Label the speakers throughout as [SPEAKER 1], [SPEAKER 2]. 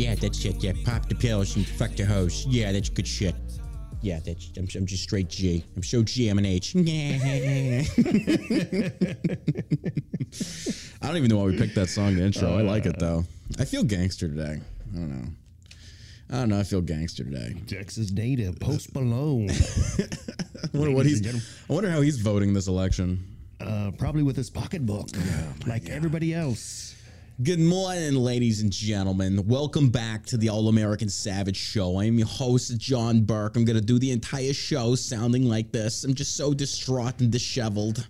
[SPEAKER 1] Yeah, that shit. Yeah, pop the pills and fuck the hoes. Yeah, that's good shit. Yeah, that's I'm, I'm just straight G. I'm so G. I'm an H. Yeah. I don't even know why we picked that song to intro. I like it though. I feel gangster today. I don't know. I don't know. I feel gangster today.
[SPEAKER 2] Texas native, Post Malone.
[SPEAKER 1] I wonder what he's. I wonder how he's voting this election.
[SPEAKER 2] uh, probably with his pocketbook,
[SPEAKER 1] Oh
[SPEAKER 2] like everybody else.
[SPEAKER 1] Good morning, ladies and gentlemen. Welcome back to the All American Savage Show. I'm your host, John Burk. I'm going to do the entire show sounding like this. I'm just so distraught and disheveled.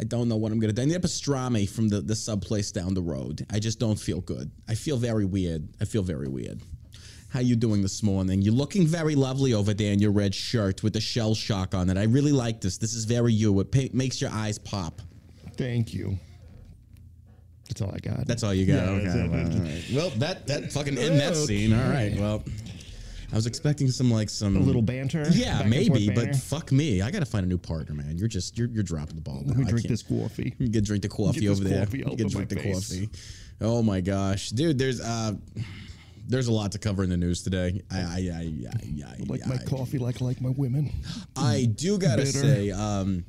[SPEAKER 1] I don't know what I'm going to do. I need a pastrami from the, the sub place down the road. I just don't feel good. I feel very weird. I feel very weird. How you doing this morning? You're looking very lovely over there in your red shirt with the shell shock on it. I really like this. This is very you. It makes your eyes pop.
[SPEAKER 2] Thank you. That's all I got.
[SPEAKER 1] That's all you got.
[SPEAKER 2] Yeah,
[SPEAKER 1] okay.
[SPEAKER 2] that's.
[SPEAKER 1] Well, all right. Well, that that fucking in that scene. All right. Well, I was expecting some like some
[SPEAKER 2] a little banter.
[SPEAKER 1] Yeah, maybe, but
[SPEAKER 2] banter.
[SPEAKER 1] fuck me. I got to find a new partner, man. You're just you're you're dropping the ball. Now.
[SPEAKER 2] Let me drink this coffee.
[SPEAKER 1] You can drink the coffee
[SPEAKER 2] Get this
[SPEAKER 1] over there.
[SPEAKER 2] coffee
[SPEAKER 1] You can drink the
[SPEAKER 2] face.
[SPEAKER 1] coffee. Oh my gosh, dude. There's uh, there's a lot to cover in the news today. I I I I, I,
[SPEAKER 2] Like
[SPEAKER 1] I,
[SPEAKER 2] my coffee, like like my women.
[SPEAKER 1] I do gotta
[SPEAKER 2] Bitter.
[SPEAKER 1] say, um,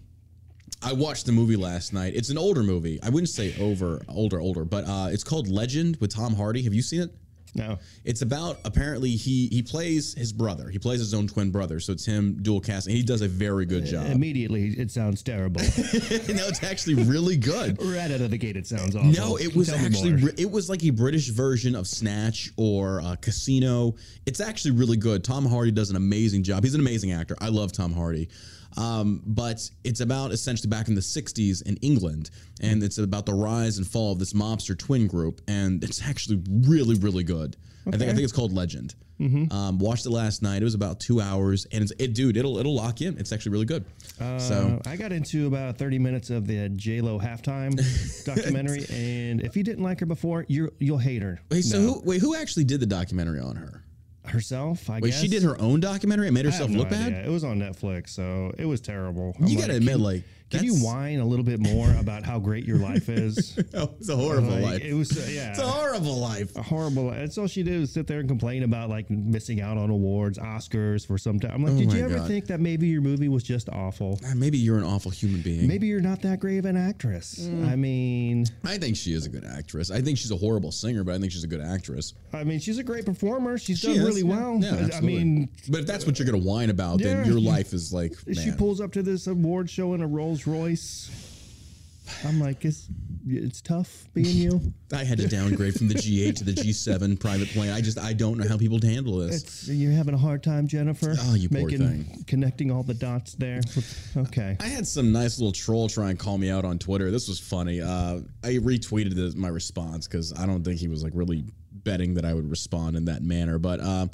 [SPEAKER 1] I watched the movie last night. It's an older movie. I wouldn't say over older older, but uh, it's called Legend with Tom Hardy. Have you seen it?
[SPEAKER 2] No,
[SPEAKER 1] It's about apparently he he plays his brother. He plays his own twin brother. So it's him dual casting. He does a very good job.
[SPEAKER 2] immediately it sounds terrible.
[SPEAKER 1] no, it's actually really good.
[SPEAKER 2] right out of the gate, it sounds awful.
[SPEAKER 1] No, it was
[SPEAKER 2] Tell
[SPEAKER 1] actually it was like a British version of Snatch or uh, Casino. It's actually really good. Tom Hardy does an amazing job. He's an amazing actor. I love Tom Hardy. Um, but it's about essentially back in the '60s in England, and it's about the rise and fall of this mobster twin group, and it's actually really, really good. I think I think it's called Legend. Um, watched it last night. It was about two hours, and it's, it, dude, it'll it'll lock you in. It's actually really good. so
[SPEAKER 2] Uh, I got into about 30 minutes of the J Lo halftime documentary, and if you didn't like her before, you you'll hate her.
[SPEAKER 1] wait, so
[SPEAKER 2] now.
[SPEAKER 1] who wait who actually did the documentary on her?
[SPEAKER 2] Herself? I
[SPEAKER 1] Wait,
[SPEAKER 2] guess
[SPEAKER 1] she did her own documentary and made
[SPEAKER 2] I
[SPEAKER 1] herself
[SPEAKER 2] no
[SPEAKER 1] look bad.
[SPEAKER 2] idea. It was on Netflix, so it was terrible. I'm
[SPEAKER 1] You gotta admit, like,
[SPEAKER 2] can you whine a little bit more about how great your life is?
[SPEAKER 1] Oh, it's a horrible
[SPEAKER 2] Like,
[SPEAKER 1] life.
[SPEAKER 2] It was, uh, yeah.
[SPEAKER 1] it's a horrible life.
[SPEAKER 2] a horrible. That's all she did was sit there and complain about like missing out on awards, Oscars for some time. I'm like,
[SPEAKER 1] Oh
[SPEAKER 2] did you ever
[SPEAKER 1] God.
[SPEAKER 2] think that maybe your movie was just awful?
[SPEAKER 1] Ah, Maybe you're an awful human being.
[SPEAKER 2] Maybe you're not that great of an actress.
[SPEAKER 1] Mm.
[SPEAKER 2] I mean,
[SPEAKER 1] I think she is a good actress. I think she's a horrible singer, but I think she's a good actress.
[SPEAKER 2] I mean, she's a great performer. She's
[SPEAKER 1] She
[SPEAKER 2] done really
[SPEAKER 1] yeah.
[SPEAKER 2] well.
[SPEAKER 1] Yeah,
[SPEAKER 2] I- I mean,
[SPEAKER 1] but if that's what you're gonna whine about, then
[SPEAKER 2] Yeah.
[SPEAKER 1] your life is like,
[SPEAKER 2] she pulls up to this award show in a Rolls Royce. I'm like, it's it's tough being you.
[SPEAKER 1] I had to downgrade from the G8 to the G7 private plane. I just I don't know how people handle this.
[SPEAKER 2] It's you're having a hard time, Jennifer.
[SPEAKER 1] Oh, you poor thing.
[SPEAKER 2] connecting all the dots there. Okay.
[SPEAKER 1] I had some nice little troll try and call me out on Twitter. This was funny. Uh, I retweeted my response because I don't think he was like really betting that I would respond in that manner. But um,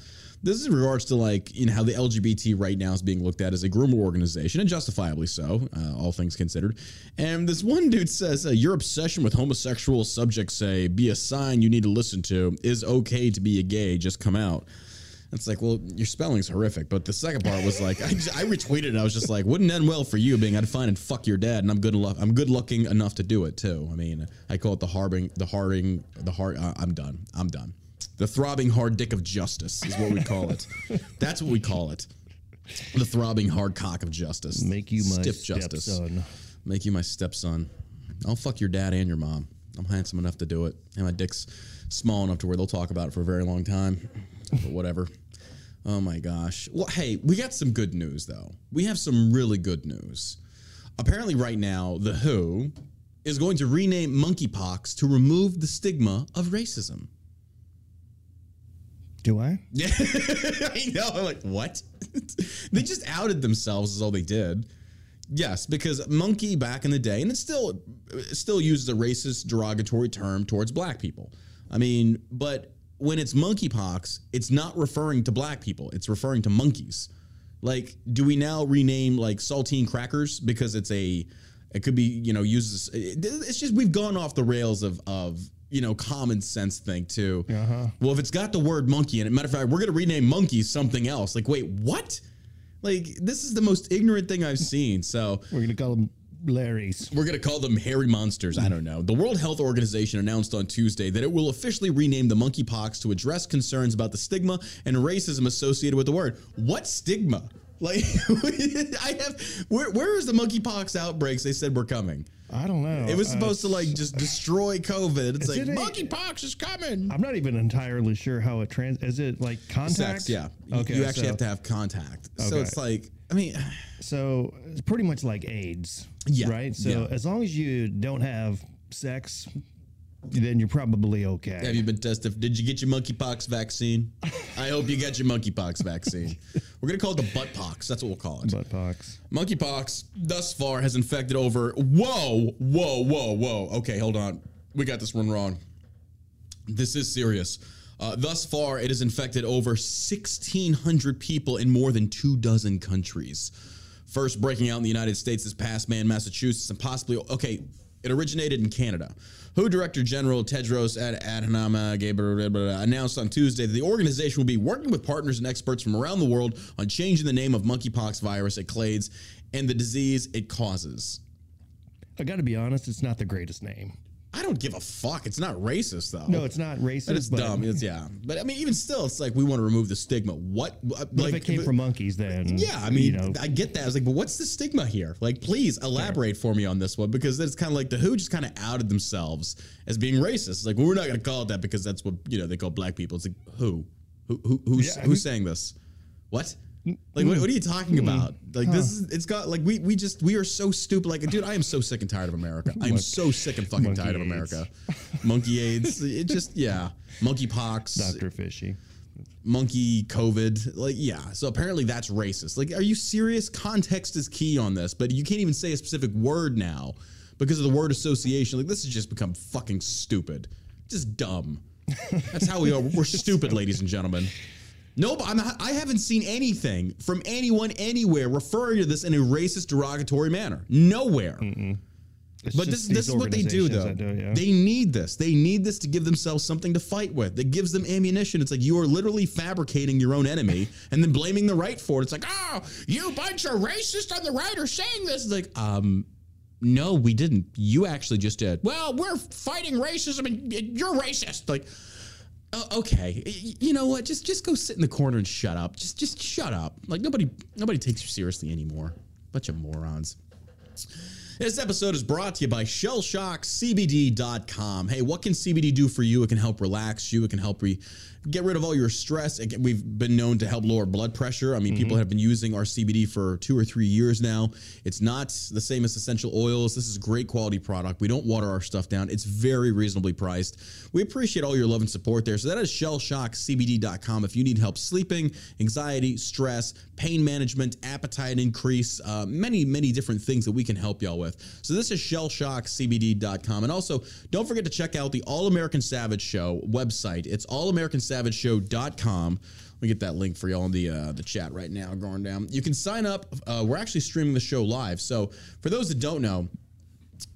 [SPEAKER 1] this is in regards to like you know how the LGBT right now is being looked at as a groomer organization and justifiably so, uh, all things considered. And this one dude says uh, your obsession with homosexual subjects say be a sign you need to listen to is okay to be a gay. Just come out. It's like, well, your spelling's horrific. But the second part was like, I, just, I retweeted And I was just like, wouldn't end well for you being I'd find and fuck your dad, and I'm good. Enough, I'm good looking enough to do it too. I mean, I call it the harbing, the harding, the hard. Uh, I'm done. I'm done. The throbbing hard dick of justice is what we call it. That's what we call it. The throbbing hard cock of justice.
[SPEAKER 2] Make you my
[SPEAKER 1] stiff justice.
[SPEAKER 2] stepson.
[SPEAKER 1] Make you my stepson. I'll fuck your dad and your mom. I'm handsome enough to do it. And my dick's small enough to where they'll talk about it for a very long time. But whatever. Oh my gosh. Well, hey, we got some good news though. We have some really good news. Apparently, right now, The Who is going to rename monkeypox to remove the stigma of racism.
[SPEAKER 2] Do I?
[SPEAKER 1] Yeah, I know. I'm like, what? they just outed themselves, is all they did. Yes, because monkey back in the day, and it still it still uses a racist, derogatory term towards black people. I mean, but when it's monkeypox, it's not referring to black people; it's referring to monkeys. Like, do we now rename like saltine crackers because it's a? It could be you know uses. It's just we've gone off the rails of of you know common sense thing too.
[SPEAKER 2] Uh-huh.
[SPEAKER 1] Well, if it's got the word monkey in it, matter of fact, we're gonna rename monkeys something else. Like, wait, what? Like this is the most ignorant thing I've seen. So
[SPEAKER 2] We're gonna call them Larry's.
[SPEAKER 1] we're going to call them hairy monsters. I don't know. The World Health Organization announced on Tuesday that it will officially rename the monkeypox to address concerns about the stigma and racism associated with the word. What stigma? Like, I have. Where, where is the monkeypox outbreaks? They said were coming.
[SPEAKER 2] I don't know.
[SPEAKER 1] It was
[SPEAKER 2] Uh,
[SPEAKER 1] supposed to like just destroy COVID. It's like
[SPEAKER 2] it
[SPEAKER 1] monkeypox is coming.
[SPEAKER 2] I'm not even entirely sure how it trans. Is it like contact?
[SPEAKER 1] Sex, yeah. You-
[SPEAKER 2] Okay.
[SPEAKER 1] you actually
[SPEAKER 2] so,
[SPEAKER 1] have to have contact. So it's like, I mean,
[SPEAKER 2] So it's pretty much like AIDS.
[SPEAKER 1] Yeah,
[SPEAKER 2] Right. So
[SPEAKER 1] yeah.
[SPEAKER 2] as long as you don't have sex, then you're probably okay.
[SPEAKER 1] Have you been tested? Did you get your monkeypox vaccine? I hope you got your monkeypox vaccine. We're gonna call it the butt pox. That's what we'll call it.
[SPEAKER 2] butt pox?
[SPEAKER 1] Monkeypox thus far has infected over. Whoa, whoa, whoa, whoa. Okay, hold on. We got this one wrong. This is serious. Uh, thus far, it has infected over 1,600 people in more than two dozen countries. First breaking out in the United States this past May in Massachusetts, and possibly, okay, it originated in Canada. WHO Director General Tedros Ad- Adhanom Ghebreyesus announced on Tuesday that the organization will be working with partners and experts from around the world on changing the name of monkeypox virus it clades and the disease it causes.
[SPEAKER 2] I got to be honest. It's not the greatest name.
[SPEAKER 1] I don't give a fuck. It's not racist though.
[SPEAKER 2] No, it's not racist.
[SPEAKER 1] But it's dumb. It's yeah. But I mean, even still, it's like we want to remove the stigma. What?
[SPEAKER 2] Uh,
[SPEAKER 1] like,
[SPEAKER 2] if it came
[SPEAKER 1] but-
[SPEAKER 2] from monkeys, then
[SPEAKER 1] Yeah, I mean,
[SPEAKER 2] you know,
[SPEAKER 1] I get that. I was like, but what's the stigma here? Like, please elaborate for me on this one because it's kind of like the Who just kind of outed themselves as being racist. It's like, well, we're not going to call it that because that's what you know they call black people. It's like, who, who, who who's
[SPEAKER 2] Yeah,
[SPEAKER 1] who's saying this? What? Like, what, what are you talking about? Like, this is it's got like we we just we are so stupid. Like, dude, I am so sick and tired of America. I am so sick and fucking tired of America. Monkey AIDS. It just yeah. Monkey pox.
[SPEAKER 2] Dr. Fishy.
[SPEAKER 1] monkey COVID. Like, yeah. So apparently that's racist. Like, are you serious? Context is key on this, but you can't even say a specific word now because of the word association. Like, this has just become fucking stupid. Just dumb. That's how we are. We're stupid, ladies and gentlemen. Nope, I'm I haven't seen anything from anyone anywhere referring to this in a racist, derogatory manner. Nowhere.
[SPEAKER 2] It's
[SPEAKER 1] But this, this is what they do, though.
[SPEAKER 2] do yeah.
[SPEAKER 1] They need this. They need this to give themselves something to fight with. That gives them ammunition. It's like you are literally fabricating your own enemy and then blaming the right for it. It's like, oh, you bunch of racists on the right are saying this. It's like, um, no, we didn't. You actually just did. Well, we're fighting racism and you're racist. Like, oh, okay, you know what? Just just go sit in the corner and shut up. Just just shut up. Like nobody nobody takes you seriously anymore. Bunch of morons. This episode is brought to you by ShellshockCBD.com. Hey, what can CBD do for you? It can help relax you. It can help re- get rid of all your stress. It we've been known to help lower blood pressure. I mean, people have been using our CBD for two or three years now. It's not the same as essential oils. This is a great quality product. We don't water our stuff down. It's very reasonably priced. We appreciate all your love and support there. So that is ShellshockCBD.com. If you need help sleeping, anxiety, stress, pain management, appetite increase, uh, many, many different things that we can help y'all with. So this is ShellshockCBD.com. And also, don't forget to check out the All American Savage Show website. It's allamericansavageshow.com. Let me get that link for y'all in the uh, the chat right now, going down. You can sign up. Uh, we're actually streaming the show live. So for those that don't know,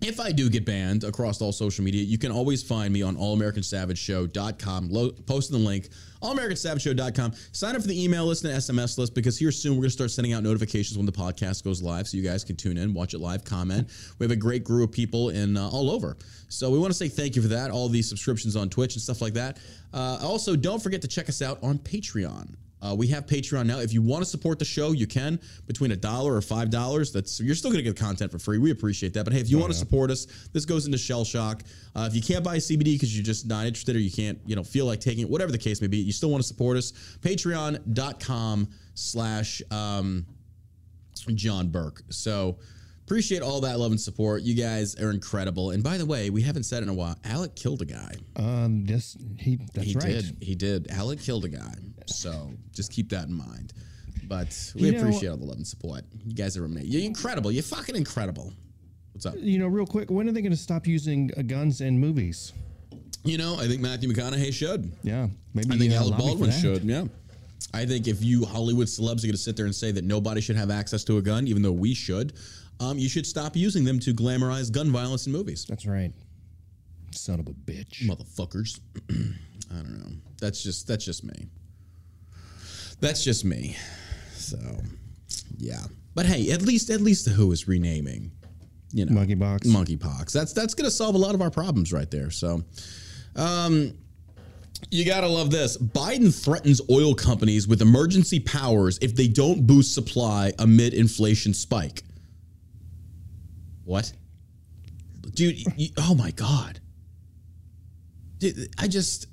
[SPEAKER 1] if I do get banned across all social media, you can always find me on allamericansavageshow.com. Lo- post the link, allamericansavageshow.com. Sign up for the email list and SMS list because here soon we're going to start sending out notifications when the podcast goes live so you guys can tune in, watch it live, comment. We have a great group of people in uh, all over. So we want to say thank you for that, all these subscriptions on Twitch and stuff like that. Uh, also, don't forget to check us out on Patreon. Uh, we have Patreon now. If you want to support the show, you can between a dollar or five dollars. That's you're still going to get content for free. We appreciate that. But hey, if you want to support us, this goes into Shell Shock. Uh, if you can't buy CBD because you're just not interested or you can't, you know, feel like taking it, whatever the case may be, you still want to support us. Patreon.com/slash um, John Burk. So appreciate all that love and support. You guys are incredible. And by the way, we haven't said it in a while. Alec killed a guy.
[SPEAKER 2] Um, this he that's
[SPEAKER 1] He
[SPEAKER 2] right.
[SPEAKER 1] did. He did. Alec killed a guy. So just keep that in mind. But we
[SPEAKER 2] You know-
[SPEAKER 1] appreciate all the love and support. You guys are amazing. You're incredible. You're fucking incredible. What's up?
[SPEAKER 2] You know, real quick, when are they going to stop using uh, guns in movies?
[SPEAKER 1] You know, I think Matthew McConaughey should.
[SPEAKER 2] Yeah, maybe
[SPEAKER 1] I think
[SPEAKER 2] uh,
[SPEAKER 1] Alec Baldwin should. Yeah. I think if you Hollywood celebs are going to sit there and say that nobody should have access to a gun, even though we should, um, you should stop using them to glamorize gun violence in movies.
[SPEAKER 2] That's right. Son of a bitch.
[SPEAKER 1] motherfuckers. I don't know. That's just that's just me. That's just me. So Yeah, but hey, at least at least the WHO is renaming. You know,
[SPEAKER 2] Monkeypox.
[SPEAKER 1] monkeypox. That's that's going to solve a lot of our problems right there. So, um, you got to love this. Biden threatens oil companies with emergency powers if they don't boost supply amid inflation spike. What? Dude, you, oh my god. Dude, I just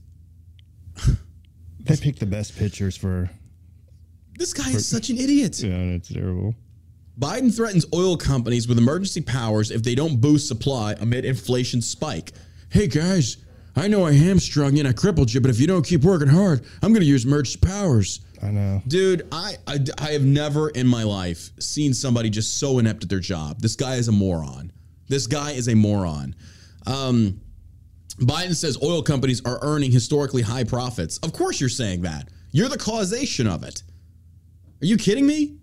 [SPEAKER 2] They picked the best pitchers for.
[SPEAKER 1] this guy is such an idiot.
[SPEAKER 2] Yeah, it's terrible.
[SPEAKER 1] Biden threatens oil companies with emergency powers if they don't boost supply amid inflation spike. Hey guys, I know I hamstrung you and I crippled you, but if you don't keep working hard, I'm going to use merged powers.
[SPEAKER 2] I know.
[SPEAKER 1] Dude, I, I I have never in my life seen somebody just so inept at their job. This guy is a moron. This guy is a moron. Um, Biden says oil companies are earning historically high profits. Of course, you're saying that. You're the causation of it. Are you kidding me?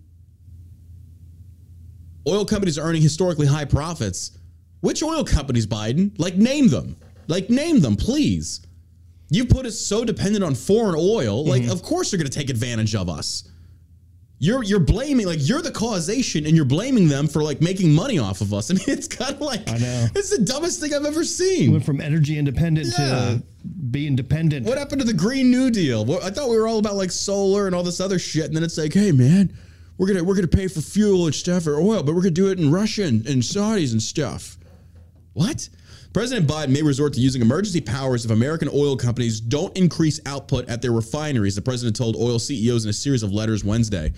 [SPEAKER 1] Oil companies are earning historically high profits. Which oil companies, Biden? Like, name them. Like, name them, please. You put us so dependent on foreign oil. Like, mm-hmm. of course they're going to take advantage of us. You're you're blaming like you're the causation, and you're blaming them for like making money off of us. I mean, it's kind of like
[SPEAKER 2] I know.
[SPEAKER 1] it's the dumbest thing I've ever seen.
[SPEAKER 2] Went from energy independent
[SPEAKER 1] Yeah.
[SPEAKER 2] to being dependent.
[SPEAKER 1] What happened to the Green New Deal? I thought we were all about like solar and all this other shit, and then it's like, hey man, we're gonna we're gonna pay for fuel and stuff or oil, but we're gonna do it in Russia and, and Saudis and stuff. What? President Biden may resort to using emergency powers if American oil companies don't increase output at their refineries, the president told oil CEOs in a series of letters Wednesday.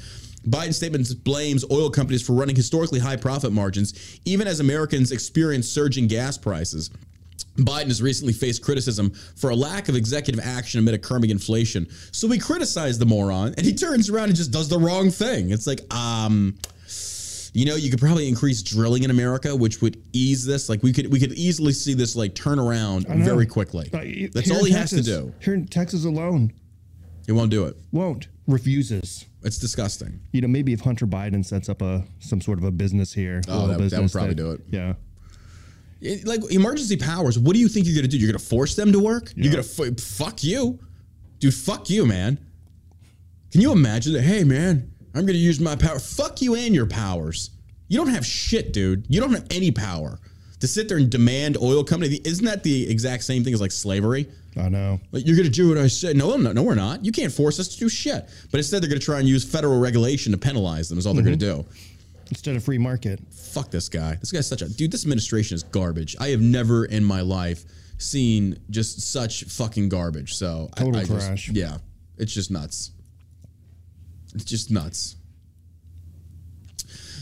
[SPEAKER 1] Biden's statement blames oil companies for running historically high profit margins, even as Americans experience surging gas prices. Biden has recently faced criticism for a lack of executive action amid a curbing inflation. So we criticize the moron, and he turns around and just does the wrong thing. It's like, um, you know, you could probably increase drilling in America, which would ease this. Like we could we could easily see this like turn around very quickly.
[SPEAKER 2] Like,
[SPEAKER 1] That's all he has to do.
[SPEAKER 2] Here in Texas alone,
[SPEAKER 1] He won't do it.
[SPEAKER 2] won't refuses.
[SPEAKER 1] It's disgusting.
[SPEAKER 2] You know, maybe if Hunter Biden sets up a some sort of a business here,
[SPEAKER 1] Oh, that- that would
[SPEAKER 2] business
[SPEAKER 1] probably do it.
[SPEAKER 2] Yeah,
[SPEAKER 1] It- like emergency powers. What do you think you're gonna do? You're gonna force them to work? You're gonna f- fuck you, dude. Fuck you, man. Can you imagine that? Hey, man, I'm gonna use my power. Fuck you and your powers. You don't have shit, dude. You don't have any power to sit there and demand oil company. Isn't that the exact same thing as like slavery?
[SPEAKER 2] I know.
[SPEAKER 1] Like you're gonna do what I said. No, no, no, we're not. You can't force us to do shit. But instead, they're gonna try and use federal regulation to penalize them. Is all they're gonna mm-hmm. do.
[SPEAKER 2] Instead of free market,
[SPEAKER 1] Fuck this guy. This guy's such a dude. This administration is garbage. I have never in my life seen just such fucking garbage. So I-
[SPEAKER 2] Total
[SPEAKER 1] I, just- yeah, it's just nuts. It's just nuts.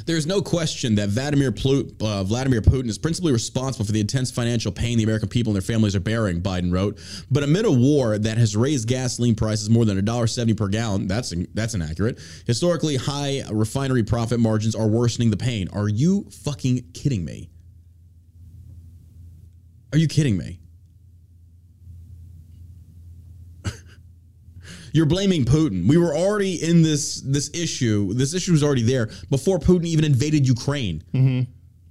[SPEAKER 1] There's no question that uh, Vladimir Putin is principally responsible for the intense financial pain the American people and their families are bearing, Biden wrote. But amid a war that has raised gasoline prices more than $1.70 per gallon, that's, that's inaccurate. Historically high refinery profit margins are worsening the pain. Are you fucking kidding me? Are you kidding me? You're blaming Putin. We were already in this this issue. This issue was already there before Putin even invaded Ukraine.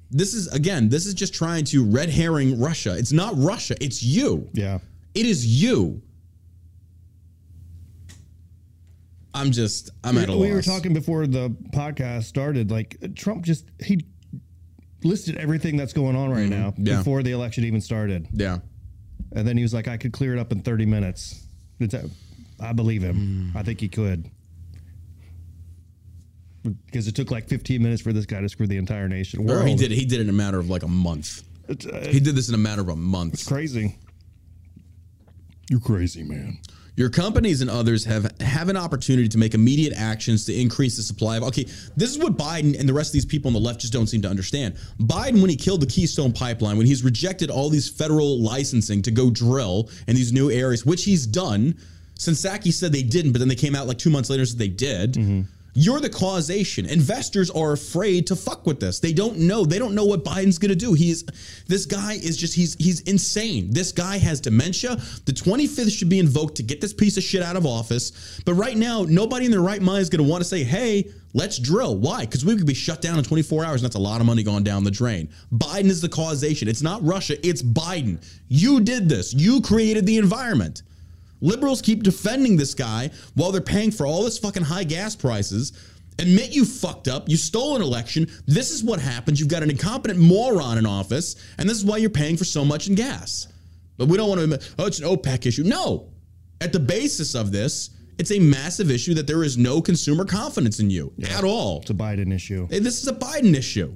[SPEAKER 1] This is again. This is just trying to red herring Russia. It's not Russia. It's you.
[SPEAKER 2] yeah.
[SPEAKER 1] It is you. I'm just. I'm at a
[SPEAKER 2] we were talking before the podcast started. Like Trump just he listed everything that's going on right now
[SPEAKER 1] Mm-hmm. Yeah.
[SPEAKER 2] before the election even started,
[SPEAKER 1] Yeah.
[SPEAKER 2] and then he was like, "I could clear it up in 30 minutes." It's, I believe him.
[SPEAKER 1] Mm.
[SPEAKER 2] I think he could. Because it took like 15 minutes for this guy to screw the entire nation.
[SPEAKER 1] Or he did. He did it in a matter of like a month.
[SPEAKER 2] It's, uh,
[SPEAKER 1] He did this in a matter of a month.
[SPEAKER 2] It's crazy. You're crazy, man.
[SPEAKER 1] Your companies and others have have an opportunity to make immediate actions to increase the supply of. Okay, this is what Biden and the rest of these people on the left just don't seem to understand. Biden, when he killed the Keystone Pipeline, when he's rejected all these federal licensing to go drill in these new areas, which he's done. Jen Psaki said they didn't, but then they came out like two months later and said they did. Mm-hmm. You're the causation. Investors are afraid to fuck with this. They don't know. They don't know what Biden's going to do. He's this guy is just he's he's insane. This guy has dementia. The 25th should be invoked to get this piece of shit out of office. But right now, nobody in their right mind is going to want to say, "Hey, let's drill." Why? Because we could be shut down in 24 hours, and that's a lot of money going down the drain. Biden is the causation. It's not Russia. It's Biden. You did this. You created the environment. Liberals keep defending this guy while they're paying for all this fucking high gas prices. Admit you fucked up. You stole an election. This is what happens. You've got an incompetent moron in office, and this is why you're paying for so much in gas. But we don't want to admit, oh, it's an OPEC issue. No. At the basis of this, it's a massive issue that there is no consumer confidence in you at all.
[SPEAKER 2] It's a Biden issue.
[SPEAKER 1] Hey, This is a Biden issue.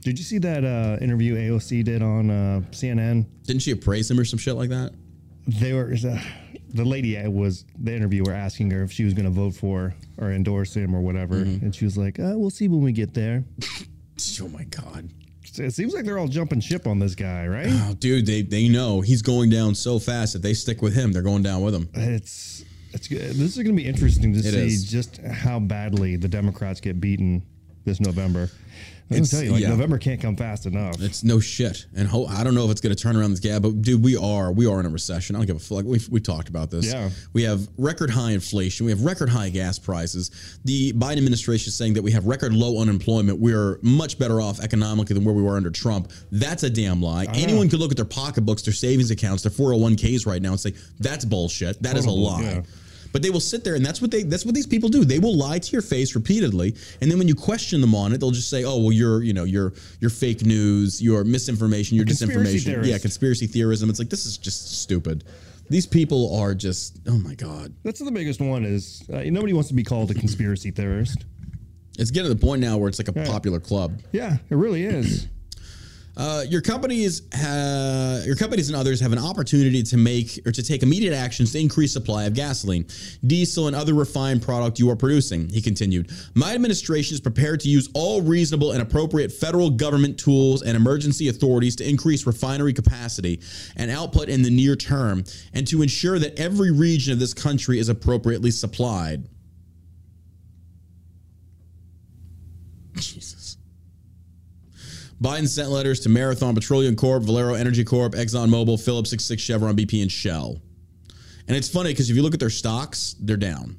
[SPEAKER 2] Did you see that uh, interview AOC did on uh, CNN?
[SPEAKER 1] Didn't she appraise him or some shit like that?
[SPEAKER 2] They were uh, the lady I was the interviewer asking her if she was going to vote for or endorse him or whatever, and she was like, uh, "We'll see when we get there."
[SPEAKER 1] Oh my god.
[SPEAKER 2] It seems like they're all jumping ship on this guy, right?
[SPEAKER 1] Oh, dude, they they know he's going down so fast. that they stick with him, they're going down with him.
[SPEAKER 2] It's it's good. This is going to be interesting to see
[SPEAKER 1] is.
[SPEAKER 2] just how badly the Democrats get beaten this November. I'm
[SPEAKER 1] It's-
[SPEAKER 2] tell you, like
[SPEAKER 1] yeah.
[SPEAKER 2] November can't come fast enough.
[SPEAKER 1] It's no shit, and ho- I don't know if it's going to turn around this gap. But dude, we are we are in a recession. I don't give a fuck. We we talked about this.
[SPEAKER 2] Yeah.
[SPEAKER 1] we have record high inflation. We have record high gas prices. The Biden administration is saying that we have record low unemployment. We are much better off economically than where we were under Trump. That's a damn lie. Anyone could look at their pocketbooks, their savings accounts, their 401ks right now and say that's bullshit. That is a lie.
[SPEAKER 2] yeah.
[SPEAKER 1] But they will sit there, and that's what they that's what these people do. They will lie to your face repeatedly, and then when you question them on it, they'll just say, "Oh, well, you're you know you're you're fake news, you're misinformation, you're disinformation,
[SPEAKER 2] theorist.
[SPEAKER 1] yeah, conspiracy theorism." It's like this is just stupid. These people are just oh my god.
[SPEAKER 2] That's the biggest one. Is uh, nobody wants to be called a conspiracy theorist.
[SPEAKER 1] It's getting to the point now where it's like a popular club.
[SPEAKER 2] Yeah, it really is.
[SPEAKER 1] Uh, your companies, ha- your companies and others have an opportunity to make or to take immediate actions to increase supply of gasoline, diesel, and other refined product you are producing. He continued, "My administration is prepared to use all reasonable and appropriate federal government tools and emergency authorities to increase refinery capacity and output in the near term, and to ensure that every region of this country is appropriately supplied." Jesus. Biden sent letters to Marathon Petroleum Corp, Valero Energy Corp, ExxonMobil, Phillips 66, Chevron, BP, and Shell. And it's funny because if you look at their stocks, they're down.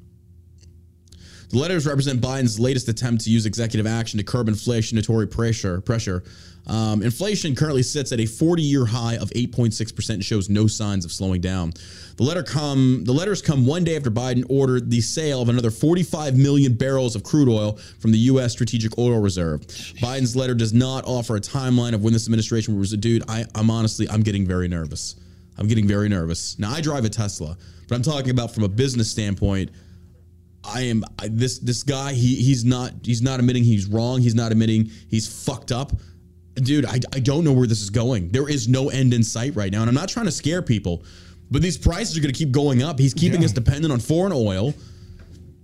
[SPEAKER 1] The letters represent Biden's latest attempt to use executive action to curb inflationary pressure. Pressure. Um, inflation currently sits at a 40-year high of 8.6% and shows no signs of slowing down. The letter come. The letters come one day after Biden ordered the sale of another 45 million barrels of crude oil from the U.S. Strategic Oil Reserve. Biden's letter does not offer a timeline of when this administration resume. Dude, I, I'm honestly, I'm getting very nervous. I'm getting very nervous. Now I drive a Tesla, but I'm talking about from a business standpoint. I am I, this this guy. He he's not he's not admitting he's wrong. He's not admitting he's fucked up. Dude, I, I don't know where this is going. There is no end in sight right now, and I'm not trying to scare people, but these prices are going to keep going up. He's keeping
[SPEAKER 2] Yeah.
[SPEAKER 1] us dependent on foreign oil.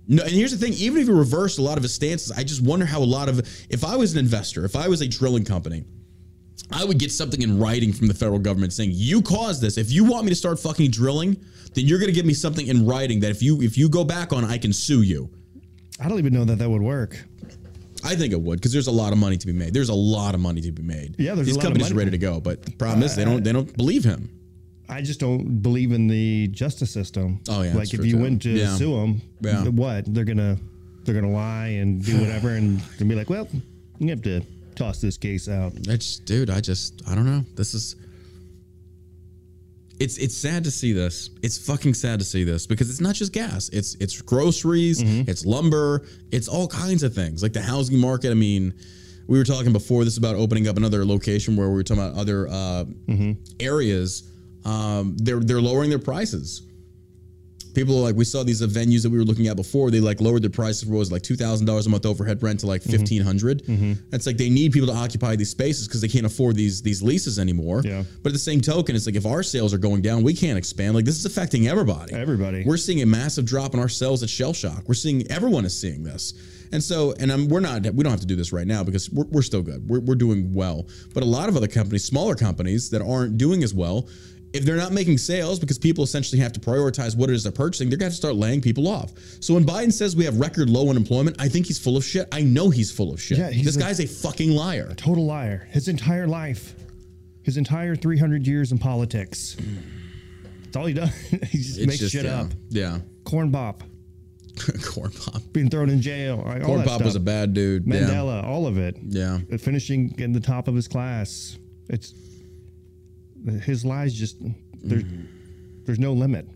[SPEAKER 1] No, and here's the thing: even if you reverse a lot of his stances, I just wonder how a lot of if I was an investor, if I was a drilling company, I would get something in writing from the federal government saying you caused this. If you want me to start fucking drilling, then you're going to give me something in writing that if you if you go back on, I can sue you.
[SPEAKER 2] I don't even know that that would work.
[SPEAKER 1] I think it would because there's a lot of money to be made. There's a lot of money to be made.
[SPEAKER 2] Yeah, there's a
[SPEAKER 1] these
[SPEAKER 2] lot of
[SPEAKER 1] companies are ready to go, but the problem is they don't they don't believe him.
[SPEAKER 2] I just don't believe in the justice system.
[SPEAKER 1] Oh, yeah,
[SPEAKER 2] like if you
[SPEAKER 1] too.
[SPEAKER 2] went to
[SPEAKER 1] Yeah.
[SPEAKER 2] sue them,
[SPEAKER 1] Yeah.
[SPEAKER 2] what they're gonna they're gonna lie and do whatever and, and be like, well, you have to toss this case out.
[SPEAKER 1] It's dude, I just I don't know. This is it's it's sad to see this. It's fucking sad to see this because it's not just gas. It's it's groceries, it's lumber, it's all kinds of things. Like the housing market. I mean, we were talking before this about opening up another location where we were talking about other uh, areas. Um, they're they're lowering their prices. People are like we saw these uh, venues that we were looking at before. They like lowered their prices for what was like two thousand dollars a month overhead rent to like
[SPEAKER 2] Mm-hmm.
[SPEAKER 1] It's like they need people to occupy these spaces because they can't afford these these leases anymore.
[SPEAKER 2] Yeah.
[SPEAKER 1] But at the same token, it's like if our sales are going down, we can't expand. Like this is affecting everybody.
[SPEAKER 2] Everybody.
[SPEAKER 1] We're seeing a massive drop in our sales at Shell Shock. We're seeing everyone is seeing this. And so, and I'm, we're not, we don't have to do this right now because we're, we're still good. We're, we're doing well. But a lot of other companies, smaller companies that aren't doing as well, if they're not making sales because people essentially have to prioritize what it is they're purchasing, they're going to have to start laying people off. So when Biden says we have record low unemployment, I think he's full of shit. I know he's full of shit.
[SPEAKER 2] Yeah, he's
[SPEAKER 1] this
[SPEAKER 2] a-
[SPEAKER 1] guy's a fucking liar.
[SPEAKER 2] Total liar. His entire life, his entire 300 years in politics. That's all he does. he just
[SPEAKER 1] It's
[SPEAKER 2] makes
[SPEAKER 1] just,
[SPEAKER 2] shit
[SPEAKER 1] yeah,
[SPEAKER 2] up.
[SPEAKER 1] Yeah.
[SPEAKER 2] Corn Bop
[SPEAKER 1] Corn Pop.
[SPEAKER 2] being thrown in jail. All
[SPEAKER 1] Corn Pop was a bad dude. Yeah.
[SPEAKER 2] Mandela, all of it.
[SPEAKER 1] Yeah.
[SPEAKER 2] Finishing in the top of his class. It's his lies just there's
[SPEAKER 1] Mm-hmm.
[SPEAKER 2] there's no limit.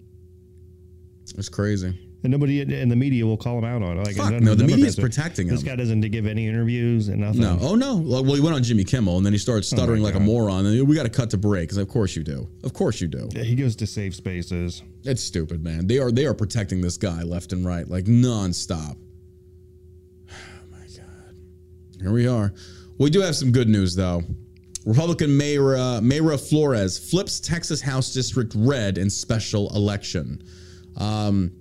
[SPEAKER 1] It's crazy.
[SPEAKER 2] And nobody in the media will call him out on it. Like
[SPEAKER 1] Fuck
[SPEAKER 2] none
[SPEAKER 1] no, the media's protecting
[SPEAKER 2] This
[SPEAKER 1] him.
[SPEAKER 2] This guy doesn't give any interviews and nothing.
[SPEAKER 1] No, oh no. Well, he went on Jimmy Kimmel and then he started stuttering like a moron. And we got to cut to break because of course you do. Of course you do.
[SPEAKER 2] Yeah, he goes to safe spaces.
[SPEAKER 1] It's stupid, man. They are they are protecting this guy left and right, like nonstop. Oh my god. Here we are. We do have some good news though. Republican Mayor uh, Mayra Flores flips Texas House District red in special election. Um,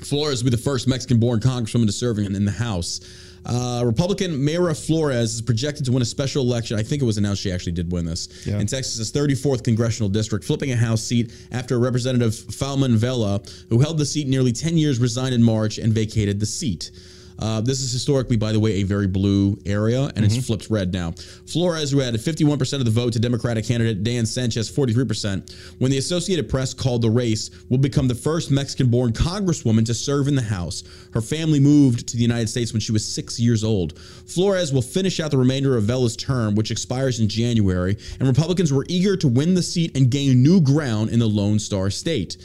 [SPEAKER 1] Flores will be the first Mexican-born congresswoman to serve in, in the House. Uh, Republican Mayra Flores is projected to win a special election. I think it was announced she actually did win this
[SPEAKER 2] Yeah.
[SPEAKER 1] in Texas's 34th congressional district, flipping a House seat after Representative Filemon Vela, who held the seat nearly 10 years, resigned in March and vacated the seat. Uh, this is historically, by the way, a very blue area, and it's flipped red now. Flores, who had 51% of the vote to Democratic candidate Dan Sanchez, 43%, when the Associated Press called the race, will become the first Mexican born congresswoman to serve in the House. Her family moved to the United States when she was six years old. Flores will finish out the remainder of Vela's term, which expires in January, and Republicans were eager to win the seat and gain new ground in the Lone Star State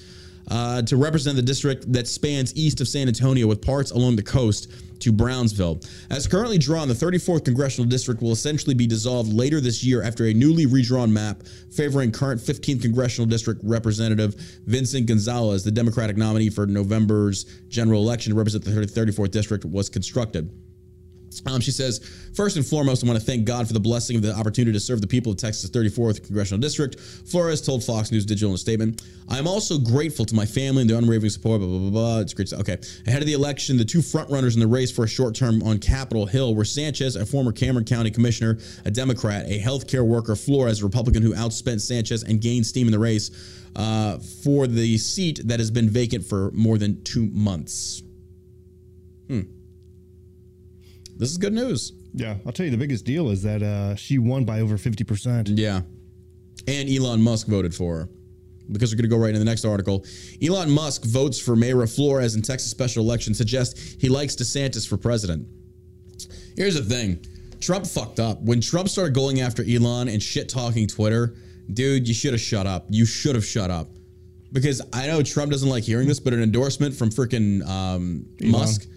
[SPEAKER 1] uh, to represent the district that spans east of San Antonio with parts along the coast to Brownsville. As currently drawn, the 34th congressional district will essentially be dissolved later this year after a newly redrawn map favoring current 15th congressional district representative Vicente Gonzalez, the Democratic nominee for November's general election to represent the 34th district, was constructed. Um, she says, first and foremost, I want to thank God for the blessing of the opportunity to serve the people of Texas 34th Congressional District. Flores told Fox News Digital in a statement, I am also grateful to my family and their unwavering support, blah, blah, blah, blah. It's great. Okay. Ahead of the election, the two frontrunners in the race for a short term on Capitol Hill were Sanchez, a former Cameron County commissioner, a Democrat, a healthcare worker, Flores, a Republican who outspent Sanchez and gained steam in the race uh, for the seat that has been vacant for more than two months. Hmm. This is good news.
[SPEAKER 2] Yeah, I'll tell you the biggest deal is that uh, she won by over fifty percent.
[SPEAKER 1] Yeah. And Elon Musk voted for her. Because we're going to go right into the next article. Elon Musk votes for Mayra Flores in Texas special election, suggests he likes DeSantis for president. Here's the thing Trump fucked up. When Trump started going after Elon and shit talking Twitter, dude, you should have shut up. You should have shut up. Because I know Trump doesn't like hearing this, but an endorsement from freaking um, Musk,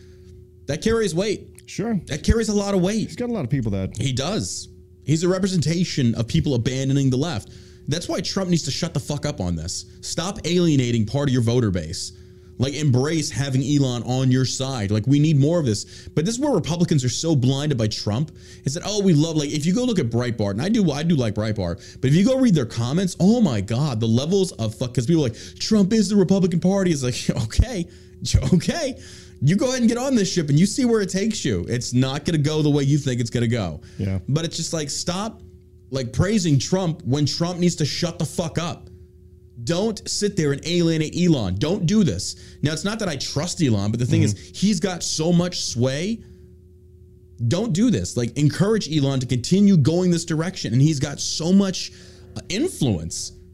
[SPEAKER 1] that carries weight.
[SPEAKER 2] Sure,
[SPEAKER 1] That carries a lot of weight.
[SPEAKER 2] he's got a lot of people that
[SPEAKER 1] He does. He's a representation of people abandoning the left. That's why Trump needs to shut the fuck up on this. Stop alienating part of your voter base. Like embrace having Elon on your side. Like we need more of this. But this is where Republicans are so blinded by Trump. Is that oh we love like if you go look at Breitbart and I do I do like Breitbart, but if you go read their comments, oh my god, the levels of fuck because people are like Trump is the Republican Party. It's like okay, okay. You go ahead and get on this ship and you see where it takes you. It's not going to go the way you think it's going to go.
[SPEAKER 2] Yeah.
[SPEAKER 1] But it's just like stop like praising Trump when Trump needs to shut the fuck up. Don't sit there and alienate Elon. Don't do this. Now, it's not that I trust Elon, but the thing is, he's got so much sway. Don't do this. Like, encourage Elon to continue going this direction. And he's got so much uh,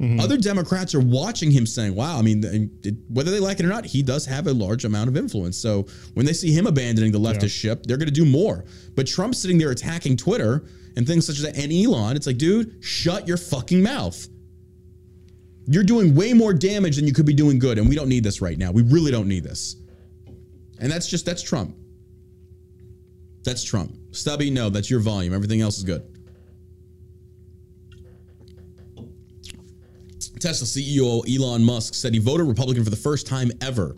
[SPEAKER 1] influence. Other Democrats are watching him saying, wow, I mean, whether they like it or not, he does have a large amount of influence. So when they see him abandoning the leftist ship, they're going to do more. But Trump sitting there attacking Twitter and things such as that, and Elon, it's like, dude, shut your fucking mouth. You're doing way more damage than you could be doing good, and we don't need this right now. We really don't need this. And that's just that's Trump. That's Trump. Stubby, no, that's your volume. Everything else is good. Tesla CEO Elon Musk said he voted Republican for the first time ever,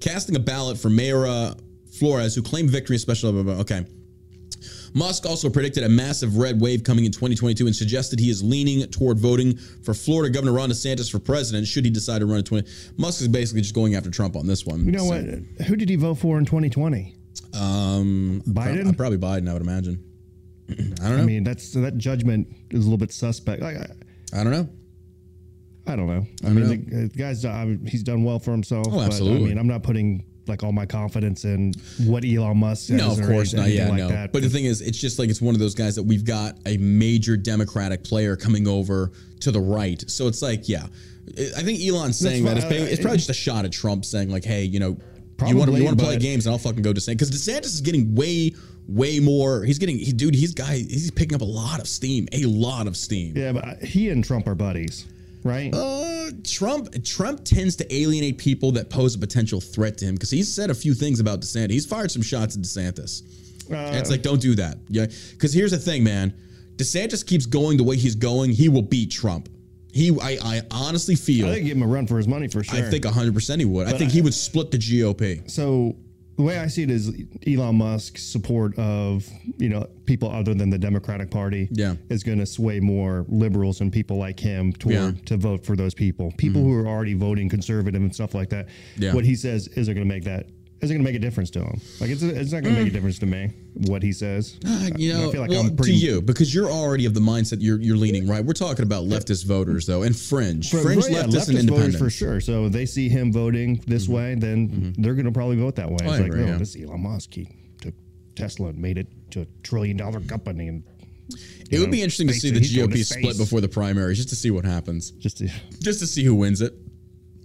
[SPEAKER 1] casting a ballot for Mayra Flores, who claimed victory in special. Okay. Musk also predicted a massive red wave coming in 2022 and suggested he is leaning toward voting for Florida Governor Ron DeSantis for president should he decide to run in 20. Musk is basically just going after Trump on this one.
[SPEAKER 2] You know what? Who did he vote for in 2020?
[SPEAKER 1] Um,
[SPEAKER 2] Biden?
[SPEAKER 1] Prob- probably Biden, I would imagine. I don't know.
[SPEAKER 2] I mean, that's that judgment is a little bit suspect. Like, I,
[SPEAKER 1] I don't know.
[SPEAKER 2] I don't know. I, mean, the, the guy's done- he's done well for himself.
[SPEAKER 1] Oh,
[SPEAKER 2] But,
[SPEAKER 1] absolutely.
[SPEAKER 2] I mean, I'm not putting like all my confidence in what Elon Musk says.
[SPEAKER 1] No, of course not. Yeah,
[SPEAKER 2] like
[SPEAKER 1] no.
[SPEAKER 2] That.
[SPEAKER 1] But the thing is, it's just like it's one of those guys that we've got a major Democratic player coming over to the right. So it's like, yeah, I think Elon's saying
[SPEAKER 2] why-
[SPEAKER 1] that it's, paying, it's
[SPEAKER 2] uh,
[SPEAKER 1] probably just a shot at Trump saying like, hey, you know, you want to you want to play games and I'll fucking go to because DeSantis is getting way way more. He's getting he, dude. He's guy. He's picking up a lot of steam. A lot of steam.
[SPEAKER 2] yeah, but he and Trump are buddies. Right?
[SPEAKER 1] Uh, Trump Trump tends to alienate people that pose a potential threat to him because he's said a few things about DeSantis. He's fired some shots at DeSantis. And it's like, don't do that. Yeah. Because here's the thing, man. DeSantis keeps going the way he's going, he will beat Trump. He, I, I honestly feel,
[SPEAKER 2] I think give him a run for his money for sure.
[SPEAKER 1] I think 100% he would. I think he would split the GOP.
[SPEAKER 2] so. The way I see it is Elon Musk's support of you know people other than the Democratic Party
[SPEAKER 1] Yeah.
[SPEAKER 2] is going to sway more liberals and people like him toward
[SPEAKER 1] Yeah. Mm-hmm.
[SPEAKER 2] to vote for those people. People who are already voting conservative and stuff like that.
[SPEAKER 1] Yeah.
[SPEAKER 2] What he says isn't going to make that isn't going to make a difference to him. Like it's it's not going to make a mm. difference to me what he says.
[SPEAKER 1] Uh, you
[SPEAKER 2] I
[SPEAKER 1] know,
[SPEAKER 2] feel like
[SPEAKER 1] well,
[SPEAKER 2] I'm pretty-
[SPEAKER 1] to you because you're already of the mindset you're you're leaning right. We're talking about leftist voters though, and fringe,
[SPEAKER 2] For-
[SPEAKER 1] fringe
[SPEAKER 2] yeah,
[SPEAKER 1] leftists and
[SPEAKER 2] leftist voters for sure. So they see him voting this mm-hmm. way, then mm-hmm. they're going to probably vote that way. It's
[SPEAKER 1] I
[SPEAKER 2] like,
[SPEAKER 1] agree,
[SPEAKER 2] no,
[SPEAKER 1] yeah.
[SPEAKER 2] this Elon Musk, he took Tesla and made it to a trillion dollar company, and
[SPEAKER 1] It would be interesting to see the
[SPEAKER 2] He's going to
[SPEAKER 1] GOP split before the primaries, just to see what happens,
[SPEAKER 2] just to,
[SPEAKER 1] just to see who wins it,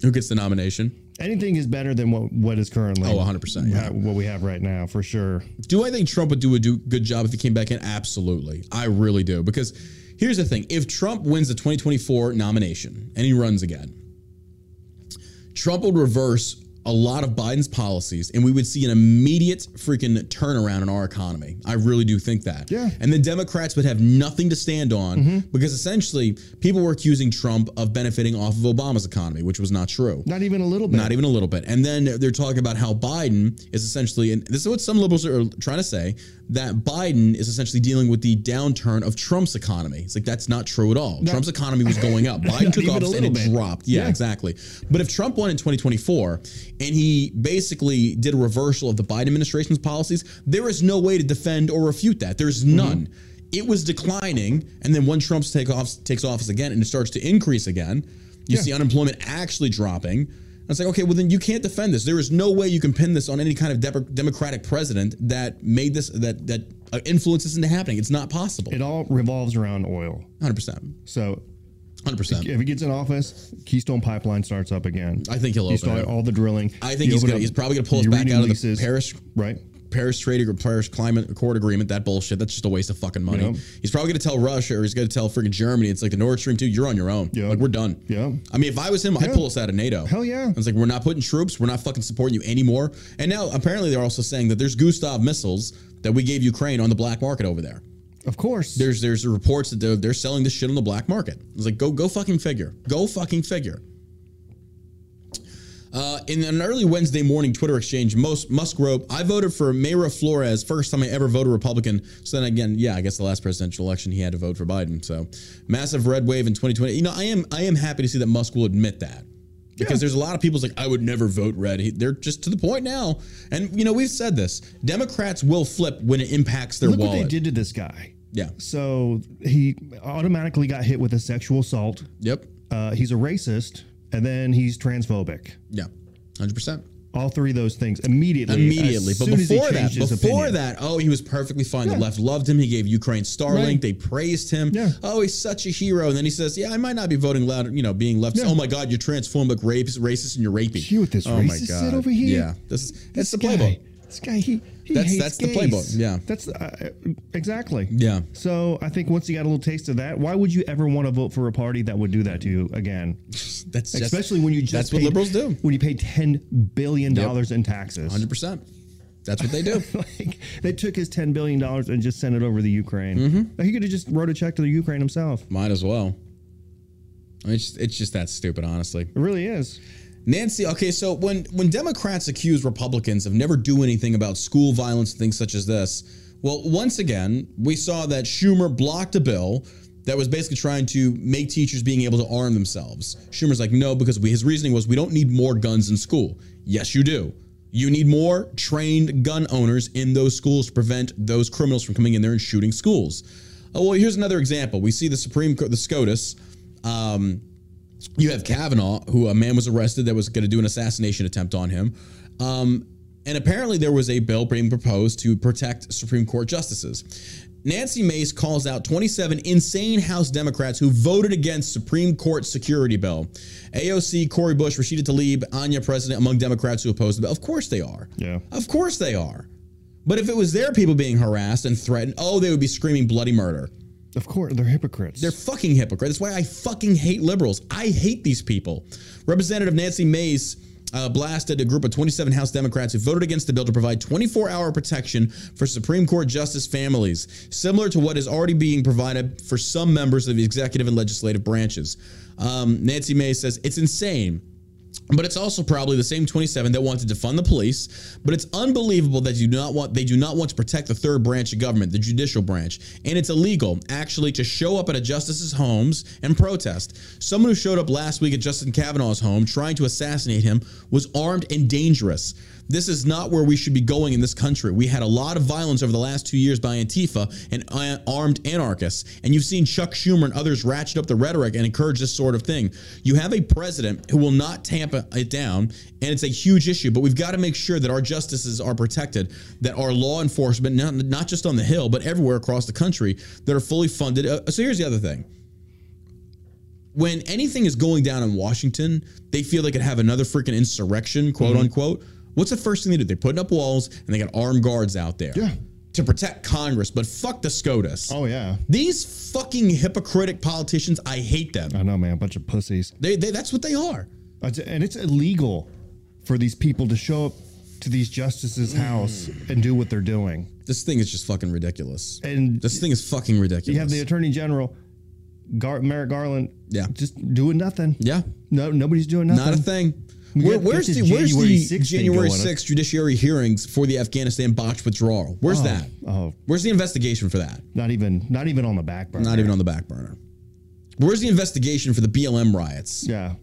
[SPEAKER 1] who gets the nomination.
[SPEAKER 2] Anything is better than what what is currently.
[SPEAKER 1] Oh, 100%, yeah.
[SPEAKER 2] ha- What we have right now, for sure.
[SPEAKER 1] Do I think Trump would do a do good job if he came back in? Absolutely, I really do. Because here's the thing: if Trump wins the 2024 nomination and he runs again, Trump would reverse a lot of Biden's policies, and we would see an immediate freaking turnaround in our economy. I really do think that.
[SPEAKER 2] Yeah.
[SPEAKER 1] And the Democrats would have nothing to stand on mm-hmm. because essentially people were accusing Trump of benefiting off of Obama's economy, which was not true.
[SPEAKER 2] Not even a little bit.
[SPEAKER 1] Not even a little bit. And then they're talking about how Biden is essentially, and this is what some liberals are trying to say, that Biden is essentially dealing with the downturn of Trump's economy. It's like that's not true at all. Trump's economy was going up. Biden took
[SPEAKER 2] a
[SPEAKER 1] and it
[SPEAKER 2] bit.
[SPEAKER 1] dropped. Yeah,
[SPEAKER 2] Yeah.
[SPEAKER 1] exactly. But if Trump won in 2024 and he basically did a reversal of the Biden administration's policies, there is no way to defend or refute that. There's
[SPEAKER 2] Mm-hmm.
[SPEAKER 1] none. It was declining, and then when Trump take off, takes office again and it starts to increase again, you
[SPEAKER 2] Yeah.
[SPEAKER 1] see unemployment actually dropping. It's like, okay, well, then you can't defend this. There is no way you can pin this on any kind of de- Democratic president that made this, that that uh, influenced this into happening. It's not possible.
[SPEAKER 2] It all revolves around oil.
[SPEAKER 1] 100%.
[SPEAKER 2] So
[SPEAKER 1] 100%.
[SPEAKER 2] if he gets in office, Keystone Pipeline starts up again.
[SPEAKER 1] I think he'll
[SPEAKER 2] You
[SPEAKER 1] open
[SPEAKER 2] all the drilling.
[SPEAKER 1] I think
[SPEAKER 2] You
[SPEAKER 1] he's gonna,
[SPEAKER 2] up
[SPEAKER 1] he's probably going to pull us back out of the Paris
[SPEAKER 2] right?
[SPEAKER 1] Paris Trade or Paris Climate Accord agreement, that bullshit. That's just a waste of fucking money.
[SPEAKER 2] Yeah.
[SPEAKER 1] He's probably going to tell Russia or he's going to tell freaking Germany. It's like the Nord Stream 2, you're on your own.
[SPEAKER 2] Yeah.
[SPEAKER 1] Like, we're done.
[SPEAKER 2] Yeah.
[SPEAKER 1] I mean, if I was him, I'd pull us out of NATO.
[SPEAKER 2] Hell yeah.
[SPEAKER 1] It's like, we're not putting troops. We're not fucking supporting you anymore. And now, apparently, they're also saying that there's Gustav missiles that we gave Ukraine on the black market over there.
[SPEAKER 2] Of course.
[SPEAKER 1] There's there's reports that they're, they're selling this shit on the black market. It's like, go, go fucking figure. Go fucking figure. Uh, in an early Wednesday morning Twitter exchange, Musk wrote, "I voted for Mayra Flores, first time I ever voted Republican." So then again, yeah, I guess the last presidential election he had to vote for Biden. So massive red wave in 2020. You know, I am I am happy to see that Musk will admit that because
[SPEAKER 2] Yeah.
[SPEAKER 1] there's a lot of people's like, "I would never vote red." They're just to the point now, and you know we've said this: Democrats will flip when it impacts their
[SPEAKER 2] Look
[SPEAKER 1] wallet.
[SPEAKER 2] what they did to this guy.
[SPEAKER 1] Yeah.
[SPEAKER 2] So he automatically got hit with a sexual assault.
[SPEAKER 1] Yep.
[SPEAKER 2] Uh, he's a racist, and then he's transphobic.
[SPEAKER 1] Yeah. Hundred percent.
[SPEAKER 2] All three of those things immediately.
[SPEAKER 1] immediately. But
[SPEAKER 2] soon as he
[SPEAKER 1] before that, before that, oh, he was perfectly fine. The left loved him. He gave Ukraine Starlink.
[SPEAKER 2] Right.
[SPEAKER 1] They praised him.
[SPEAKER 2] Yeah.
[SPEAKER 1] Oh, he's such a hero. And then he says, "Yeah, I might not be voting loud. You know, being left.
[SPEAKER 2] Yeah.
[SPEAKER 1] Oh my God, you're transphobic, rapist, racist, and you're raping.
[SPEAKER 2] What this
[SPEAKER 1] oh my God.
[SPEAKER 2] over here?
[SPEAKER 1] Yeah, this is that's the playbook.
[SPEAKER 2] This guy, he, he
[SPEAKER 1] That's-
[SPEAKER 2] hates
[SPEAKER 1] that's the
[SPEAKER 2] gays.
[SPEAKER 1] playbook, yeah.
[SPEAKER 2] that's uh, exactly.
[SPEAKER 1] Yeah.
[SPEAKER 2] So I think once you got a little taste of that, why would you ever want to vote for a party that would do that to you again?
[SPEAKER 1] That's just,
[SPEAKER 2] Especially when you just
[SPEAKER 1] that's what liberals do.
[SPEAKER 2] When you pay ten billion dollars in taxes.
[SPEAKER 1] Hundred percent. That's what they do.
[SPEAKER 2] like they took his ten billion dollars and just sent it over to the Ukraine.
[SPEAKER 1] Mm-hmm.
[SPEAKER 2] He could have just wrote a check to the Ukraine himself.
[SPEAKER 1] Might as well. It's just, it's just that stupid, honestly.
[SPEAKER 2] It really is.
[SPEAKER 1] Nancy, okay, so when when Democrats accuse Republicans of never doing anything about school violence and things such as this, well, once again, we saw that Schumer blocked a bill that was basically trying to make teachers being able to arm themselves. Schumer's like, no, because we, his reasoning was we don't need more guns in school. Yes, you do. You need more trained gun owners in those schools to prevent those criminals from coming in there and shooting schools. Oh, well, here's another example. We see the Supreme Court, the SCOTUS, um, you have Kavanaugh, who a man was arrested that was going to do an assassination attempt on him. Um, and apparently, there was a bill being proposed to protect Supreme Court justices. Nancy Mace calls out 27 insane House Democrats who voted against Supreme Court security bill. AOC, Cori Bush, Rashida Tlaib, Ayanna Pressley among Democrats who opposed the bill. Of course they are.
[SPEAKER 2] Yeah.
[SPEAKER 1] Of course they are. But if it was their people being harassed and threatened, oh, they would be screaming bloody murder.
[SPEAKER 2] Of course, they're hypocrites.
[SPEAKER 1] They're fucking hypocrites. That's why I fucking hate liberals. I hate these people. Representative Nancy Mace uh, blasted a group of 27 House Democrats who voted against the bill to provide 24 hour protection for Supreme Court justice families, similar to what is already being provided for some members of the executive and legislative branches. Um, Nancy Mace says it's insane but it's also probably the same 27 that want to defund the police. But it's unbelievable that you do not want they do not want to protect the third branch of government, the judicial branch. And it's illegal, actually, to show up at a justice's homes and protest. Someone who showed up last week at Justice Kavanaugh's home trying to assassinate him was armed and dangerous. This is not where we should be going in this country. We had a lot of violence over the last two years by Antifa and uh, armed anarchists. And you've seen Chuck Schumer and others ratchet up the rhetoric and encourage this sort of thing. You have a president who will not tamp it down, and it's a huge issue. But we've got to make sure that our justices are protected, that our law enforcement, not, not just on the Hill, but everywhere across the country, that are fully funded. Uh, so here's the other thing when anything is going down in Washington, they feel they could have another freaking insurrection, quote
[SPEAKER 2] Mm-hmm.
[SPEAKER 1] unquote. What's the first thing they do? They're putting up walls and they got armed guards out there
[SPEAKER 2] Yeah.
[SPEAKER 1] to protect Congress. But fuck the SCOTUS.
[SPEAKER 2] oh yeah,
[SPEAKER 1] These fucking hypocritic politicians, I hate them.
[SPEAKER 2] I know, man. A bunch of pussies.
[SPEAKER 1] They, they, that's what they are.
[SPEAKER 2] And it's illegal for these people to show up to these justices' house and do what they're doing.
[SPEAKER 1] This thing is just fucking ridiculous.
[SPEAKER 2] And
[SPEAKER 1] This thing is fucking ridiculous.
[SPEAKER 2] you have the attorney general, Gar- Merrick Garland,
[SPEAKER 1] Yeah.
[SPEAKER 2] just doing nothing.
[SPEAKER 1] yeah,
[SPEAKER 2] No, nobody's doing nothing.
[SPEAKER 1] not a thing. Where, where's the where's
[SPEAKER 2] January
[SPEAKER 1] the
[SPEAKER 2] 6th
[SPEAKER 1] January 6th judiciary hearings for the Afghanistan botched withdrawal? Where's
[SPEAKER 2] Oh,
[SPEAKER 1] that?
[SPEAKER 2] oh.
[SPEAKER 1] Where's the investigation for that?
[SPEAKER 2] Not even, not even on the back burner.
[SPEAKER 1] Not even on the back burner. Where's the investigation for the BLM riots?
[SPEAKER 2] Yeah,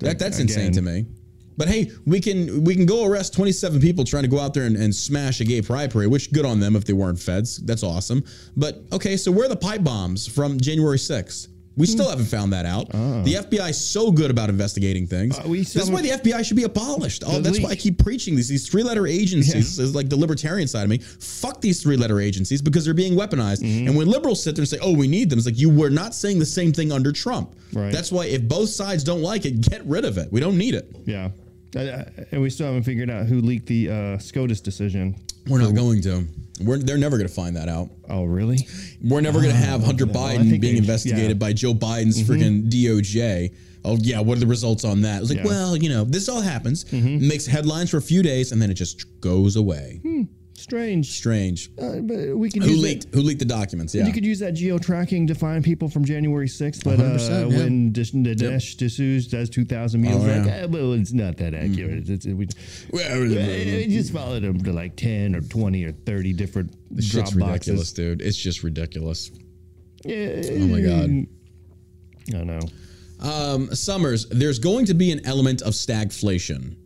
[SPEAKER 1] That, that's
[SPEAKER 2] Again,
[SPEAKER 1] insane to me. But hey, we can we can go arrest 27 people trying to go out there and, and smash a gay pride parade, which good on them if they weren't feds. That's awesome. But okay, so where are the pipe bombs from January 6th? We still haven't found that out. The FBI is so good about investigating things.
[SPEAKER 2] Uh, we
[SPEAKER 1] this is why the FBI should be abolished. Oh, that's why I keep preaching these. These three letter agencies is like the libertarian side of me. Fuck these three letter agencies because they're being weaponized.
[SPEAKER 2] Mm-hmm.
[SPEAKER 1] And when liberals sit there and say, "Oh, we need them," it's like you were not saying the same thing under Trump.
[SPEAKER 2] Right.
[SPEAKER 1] That's why if both sides don't like it, get rid of it. We don't need it.
[SPEAKER 2] Yeah, Uh, uh, and we still haven't figured out who leaked the uh, SCOTUS decision.
[SPEAKER 1] We're not going to. We're, they're never going to find that out.
[SPEAKER 2] Oh, really?
[SPEAKER 1] We're never going to have Hunter Biden being investigated
[SPEAKER 2] yeah. Mm-hmm.
[SPEAKER 1] by Joe Biden's freaking DOJ. Oh yeah, what are the results on that? It's like,
[SPEAKER 2] Yeah. Mm-hmm.
[SPEAKER 1] well, you know, this all happens, makes headlines for a few days, and then it just goes away.
[SPEAKER 2] Strange.
[SPEAKER 1] Strange.
[SPEAKER 2] Uh, but we can
[SPEAKER 1] Who leaked? Who leaked the documents?
[SPEAKER 2] That,
[SPEAKER 1] Yeah.
[SPEAKER 2] You could use that geo tracking to find people from January 6th, but
[SPEAKER 1] 100%,
[SPEAKER 2] uh,
[SPEAKER 1] yeah.
[SPEAKER 2] when Dish- Dinesh D'Souza does 2,000 Mules,
[SPEAKER 1] Oh,
[SPEAKER 2] like, eh, well, it's not that accurate. It's, we,
[SPEAKER 1] Well,
[SPEAKER 2] we just followed them to like 10 or 20 or 30 different
[SPEAKER 1] This
[SPEAKER 2] drop
[SPEAKER 1] shit's ridiculous,
[SPEAKER 2] boxes.
[SPEAKER 1] dude. It's just ridiculous.
[SPEAKER 2] Oh
[SPEAKER 1] my God.
[SPEAKER 2] I know.
[SPEAKER 1] Um, Summers, there's going to be an element of stagflation.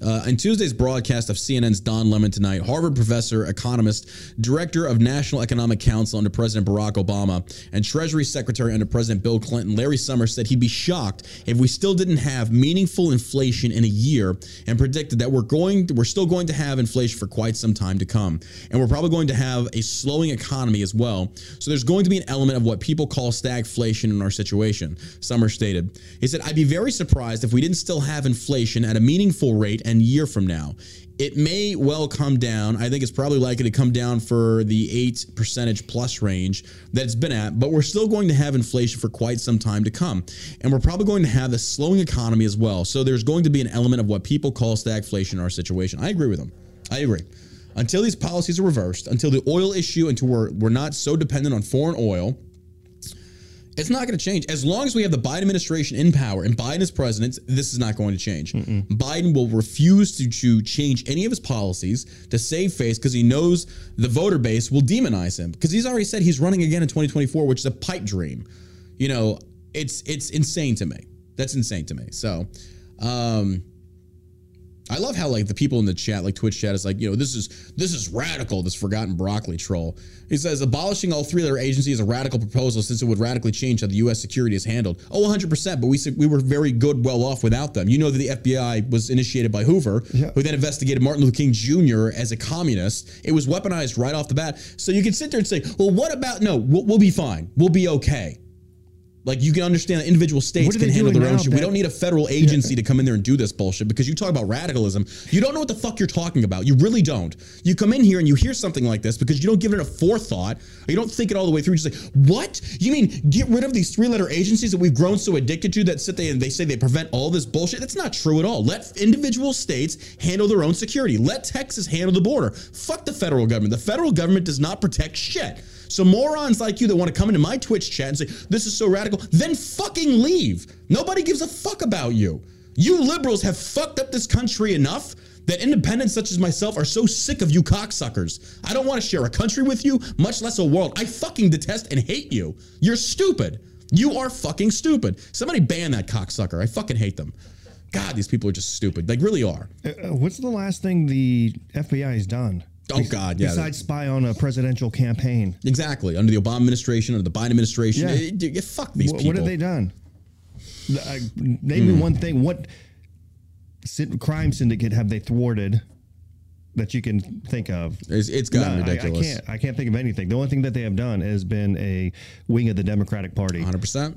[SPEAKER 1] Uh, in Tuesday's broadcast of CNN's Don Lemon tonight, Harvard professor, economist, director of National Economic Council under President Barack Obama, and Treasury Secretary under President Bill Clinton, Larry Summers said he'd be shocked if we still didn't have meaningful inflation in a year, and predicted that we're going, we're still going to have inflation for quite some time to come, and we're probably going to have a slowing economy as well. So there's going to be an element of what people call stagflation in our situation. Summers stated, he said, "I'd be very surprised if we didn't still have inflation at a meaningful rate." And year from now. It may well come down. I think it's probably likely to come down for the 8 percentage plus range that it's been at, but we're still going to have inflation for quite some time to come. And we're probably going to have a slowing economy as well. So there's going to be an element of what people call stagflation in our situation. I agree with them. I agree. Until these policies are reversed, until the oil issue, until we're, we're not so dependent on foreign oil, it's not going to change. As long as we have the Biden administration in power and Biden is president, this is not going to change. Biden will refuse to, to change any of his policies to save face because he knows the voter base will demonize him because he's already said he's running again in 2024, which is a pipe dream. You know, it's it's insane to me. That's insane to me. So, um, I love how like the people in the chat, like Twitch chat, is like, you know, this is this is radical. This forgotten broccoli troll. He says abolishing all three of their agencies is a radical proposal since it would radically change how the U.S. security is handled. Oh, 100. percent But we said we were very good, well off without them. You know that the FBI was initiated by Hoover,
[SPEAKER 2] Yeah.
[SPEAKER 1] who then investigated Martin Luther King Jr. as a communist. It was weaponized right off the bat. So you can sit there and say, well, what about no? We'll, we'll be fine. We'll be okay. Like you can understand that individual states can handle their own
[SPEAKER 2] now,
[SPEAKER 1] shit. We don't need a federal agency to come in there and do this bullshit because you talk about radicalism. You don't know what the fuck you're talking about. You really don't. You come in here and you hear something like this because you don't give it a forethought or you don't think it all the way through. You just like, what? You mean get rid of these three letter agencies that we've grown so addicted to that sit there and they say they prevent all this bullshit? That's not true at all. Let individual states handle their own security. Let Texas handle the border. Fuck the federal government. The federal government does not protect shit. So morons like you that want to come into my Twitch chat and say this is so radical, then fucking leave. Nobody gives a fuck about you. You liberals have fucked up this country enough that independents such as myself are so sick of you cocksuckers. I don't want to share a country with you, much less a world. I fucking detest and hate you. You're stupid. You are fucking stupid. Somebody ban that cocksucker. I fucking hate them. God, these people are just stupid. They really are.
[SPEAKER 2] Uh, what's the last thing the FBI has done?
[SPEAKER 1] Oh God, yeah.
[SPEAKER 2] Besides spy on a presidential campaign,
[SPEAKER 1] Exactly. Under the Obama administration, under the Biden administration,
[SPEAKER 2] Yeah.
[SPEAKER 1] it- it- fuck these
[SPEAKER 2] Wh-
[SPEAKER 1] people.
[SPEAKER 2] what have they done? I- Name me one thing. What crime syndicate have they thwarted that you can think of?
[SPEAKER 1] It's, it's gotten
[SPEAKER 2] No, I-
[SPEAKER 1] ridiculous.
[SPEAKER 2] I, can't. I can't think of anything. The only thing that they have done has been a wing of the Democratic Party.
[SPEAKER 1] 100%.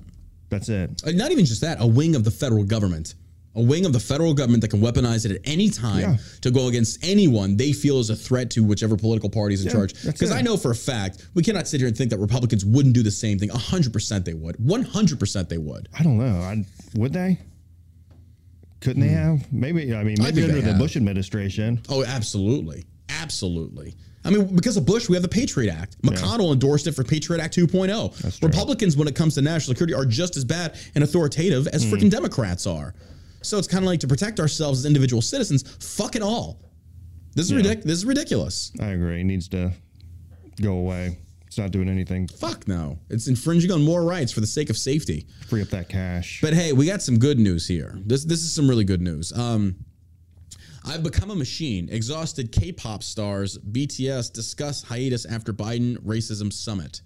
[SPEAKER 2] That's it.
[SPEAKER 1] Uh, Not even just that, a wing of the federal government. A wing of the federal government that can weaponize it at any time
[SPEAKER 2] Yeah.
[SPEAKER 1] to go against anyone they feel is a threat to whichever political party is in
[SPEAKER 2] Yeah,
[SPEAKER 1] charge. Because. I know for a fact, we cannot sit here and think that Republicans wouldn't do the same thing. 100% they would. 100% they would.
[SPEAKER 2] I don't know. I, would they? Couldn't they have? Maybe. I mean,
[SPEAKER 1] Hmm. I
[SPEAKER 2] maybe under the
[SPEAKER 1] have.
[SPEAKER 2] Bush administration.
[SPEAKER 1] Oh, absolutely. Absolutely. I mean, because of Bush, we have the Patriot Act. McConnell endorsed it for Patriot Act 2.0.
[SPEAKER 2] true.
[SPEAKER 1] Republicans, when it comes to national security, are just as bad and authoritative as
[SPEAKER 2] Hmm.
[SPEAKER 1] freaking Democrats are. So it's kind of like to protect ourselves as individual citizens. Fuck it all. This is ridiculous. This is ridiculous.
[SPEAKER 2] I agree. It needs to go away. It's not doing anything.
[SPEAKER 1] Fuck no. It's infringing on more rights for the sake of safety.
[SPEAKER 2] Free up that cash.
[SPEAKER 1] But hey, we got some good news here. This this is some really good news. Um, I've become a machine. Exhausted K-pop stars BTS discuss hiatus after Biden racism summit.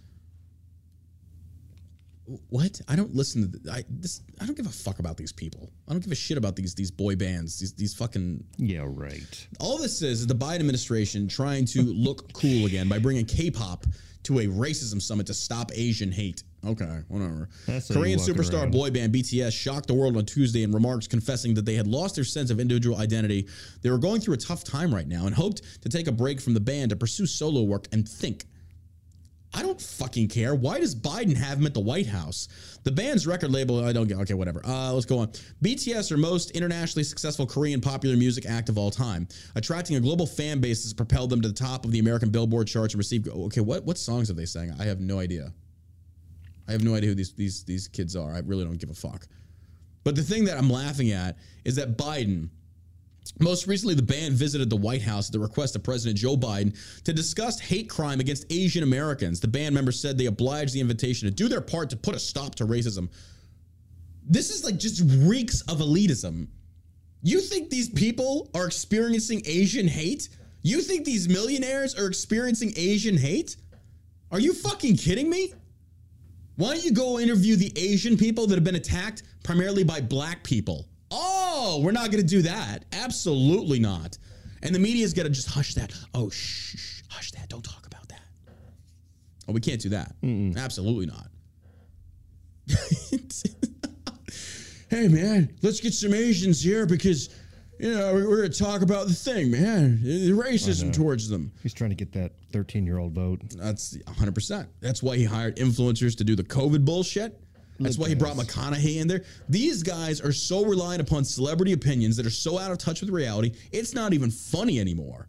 [SPEAKER 1] What? I don't listen to th- I this. I don't give a fuck about these people. I don't give a shit about these these boy bands. These these fucking
[SPEAKER 2] yeah, right.
[SPEAKER 1] all this is is the Biden administration trying to look cool again by bringing K-pop to a racism summit to stop Asian hate. Okay, whatever.
[SPEAKER 2] That's
[SPEAKER 1] Korean superstar
[SPEAKER 2] around.
[SPEAKER 1] boy band BTS shocked the world on Tuesday in remarks confessing that they had lost their sense of individual identity. They were going through a tough time right now and hoped to take a break from the band to pursue solo work and think. I don't fucking care. Why does Biden have him at the White House? The band's record label, I don't get, okay, whatever. Uh, let's go on. BTS are most internationally successful Korean popular music act of all time. Attracting a global fan base has propelled them to the top of the American Billboard charts and received, okay, what, what songs have they sang? I have no idea. I have no idea who these, these, these kids are. I really don't give a fuck. But the thing that I'm laughing at is that Biden, most recently, the band visited the White House at the request of President Joe Biden to discuss hate crime against Asian Americans. The band members said they obliged the invitation to do their part to put a stop to racism. This is like just reeks of elitism. You think these people are experiencing Asian hate? You think these millionaires are experiencing Asian hate? Are you fucking kidding me? Why don't you go interview the Asian people that have been attacked primarily by black people? Oh, we're not going to do that. Absolutely not. And the media's got to just hush that. Oh, shh, shh, hush that. Don't talk about that. Oh, we can't do that. Absolutely not. hey, man, let's get some Asians here because, you know, we're, we're going to talk about the thing, man. The racism towards them.
[SPEAKER 2] He's trying to get that 13 year old vote.
[SPEAKER 1] That's 100%. That's why he hired influencers to do the COVID bullshit. That's why he brought McConaughey in there. These guys are so reliant upon celebrity opinions that are so out of touch with reality, it's not even funny anymore.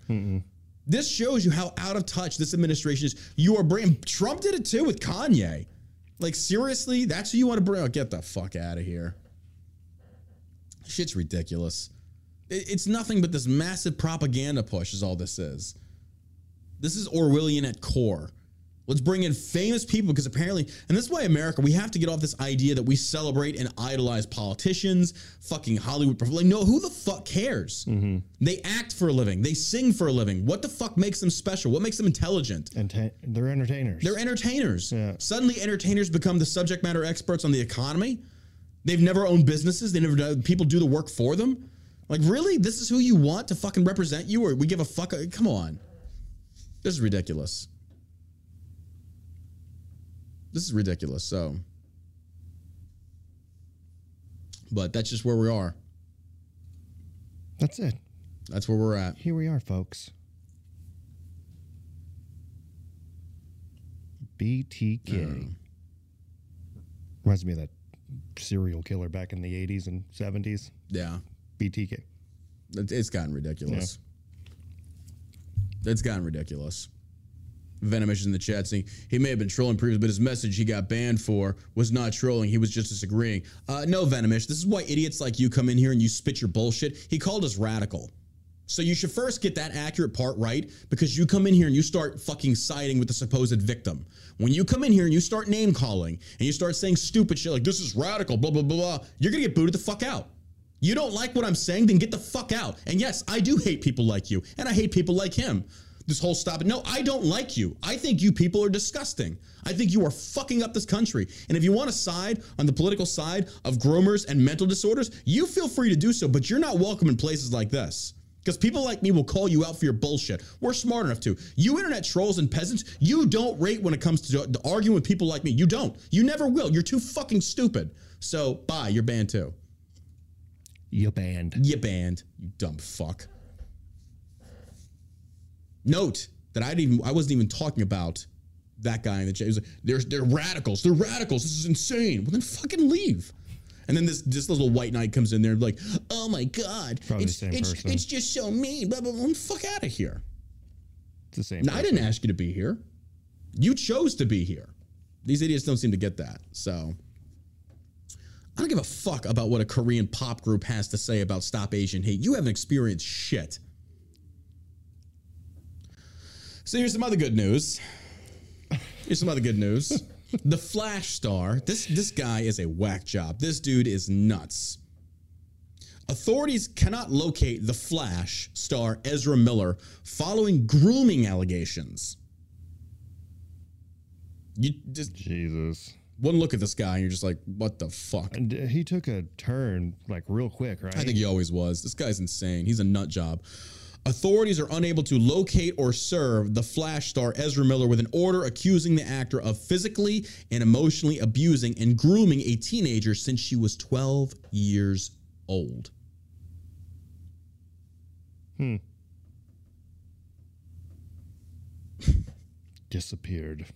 [SPEAKER 1] This shows you how out of touch this administration is. You are bringing, Trump did it too with Kanye. Like, seriously? That's who you want to bring? Oh, get the fuck out of here. Shit's ridiculous. It- It's nothing but this massive propaganda push, is all this is. This is Orwellian at core. Let's bring in famous people because apparently, and this is why America, we have to get off this idea that we celebrate and idolize politicians, fucking Hollywood. Like, no, who the fuck cares? Mm-hmm. They act for a living, they sing for a living. What the fuck makes them special? What makes them intelligent?
[SPEAKER 2] They're entertainers.
[SPEAKER 1] They're entertainers.
[SPEAKER 2] Yeah.
[SPEAKER 1] Suddenly, entertainers become the subject matter experts on the economy. They've never owned businesses. They never done, people do the work for them. Like, really? This is who you want to fucking represent you, or we give a fuck? Come on, this is ridiculous. This is ridiculous. So, But that's just where we are.
[SPEAKER 2] That's it.
[SPEAKER 1] That's where we're at.
[SPEAKER 2] Here we are, folks. BTK. Reminds me of that serial killer back in the 80s and 70s.
[SPEAKER 1] Yeah.
[SPEAKER 2] BTK.
[SPEAKER 1] It's gotten ridiculous. It's gotten ridiculous. Venomish is in the chat saying he may have been trolling previously, but his message he got banned for was not trolling. He was just disagreeing. Uh, no, Venomish. This is why idiots like you come in here and you spit your bullshit. He called us radical. So you should first get that accurate part right because you come in here and you start fucking siding with the supposed victim. When you come in here and you start name calling and you start saying stupid shit like this is radical, blah, blah, blah, blah, you're gonna get booted the fuck out. You don't like what I'm saying, then get the fuck out. And yes, I do hate people like you, and I hate people like him. This whole stop. No, I don't like you. I think you people are disgusting. I think you are fucking up this country. And if you want to side on the political side of groomers and mental disorders, you feel free to do so, but you're not welcome in places like this. Because people like me will call you out for your bullshit. We're smart enough to. You internet trolls and peasants, you don't rate when it comes to, to arguing with people like me. You don't. You never will. You're too fucking stupid. So, bye. You're banned too.
[SPEAKER 2] You're banned.
[SPEAKER 1] You're banned, you dumb fuck. Note that I didn't even I wasn't even talking about that guy in the chat. He was like, they're they're radicals. They're radicals. This is insane. Well then fucking leave. And then this this little white knight comes in there and like, oh my god,
[SPEAKER 2] Probably
[SPEAKER 1] it's it's,
[SPEAKER 2] person.
[SPEAKER 1] it's just so mean. Blah blah blah. Fuck out of here.
[SPEAKER 2] It's the same.
[SPEAKER 1] No, I didn't ask you to be here. You chose to be here. These idiots don't seem to get that. So I don't give a fuck about what a Korean pop group has to say about Stop Asian Hate. You haven't experienced shit. So here's some other good news. Here's some other good news. The Flash star, this this guy is a whack job. This dude is nuts. Authorities cannot locate the Flash star Ezra Miller following grooming allegations. You just
[SPEAKER 2] Jesus.
[SPEAKER 1] one look at this guy and you're just like, what the fuck?
[SPEAKER 2] And uh, he took a turn like real quick, right?
[SPEAKER 1] I think he always was. This guy's insane. He's a nut job. Authorities are unable to locate or serve the Flash star Ezra Miller with an order accusing the actor of physically and emotionally abusing and grooming a teenager since she was 12 years old. Hmm.
[SPEAKER 2] Disappeared.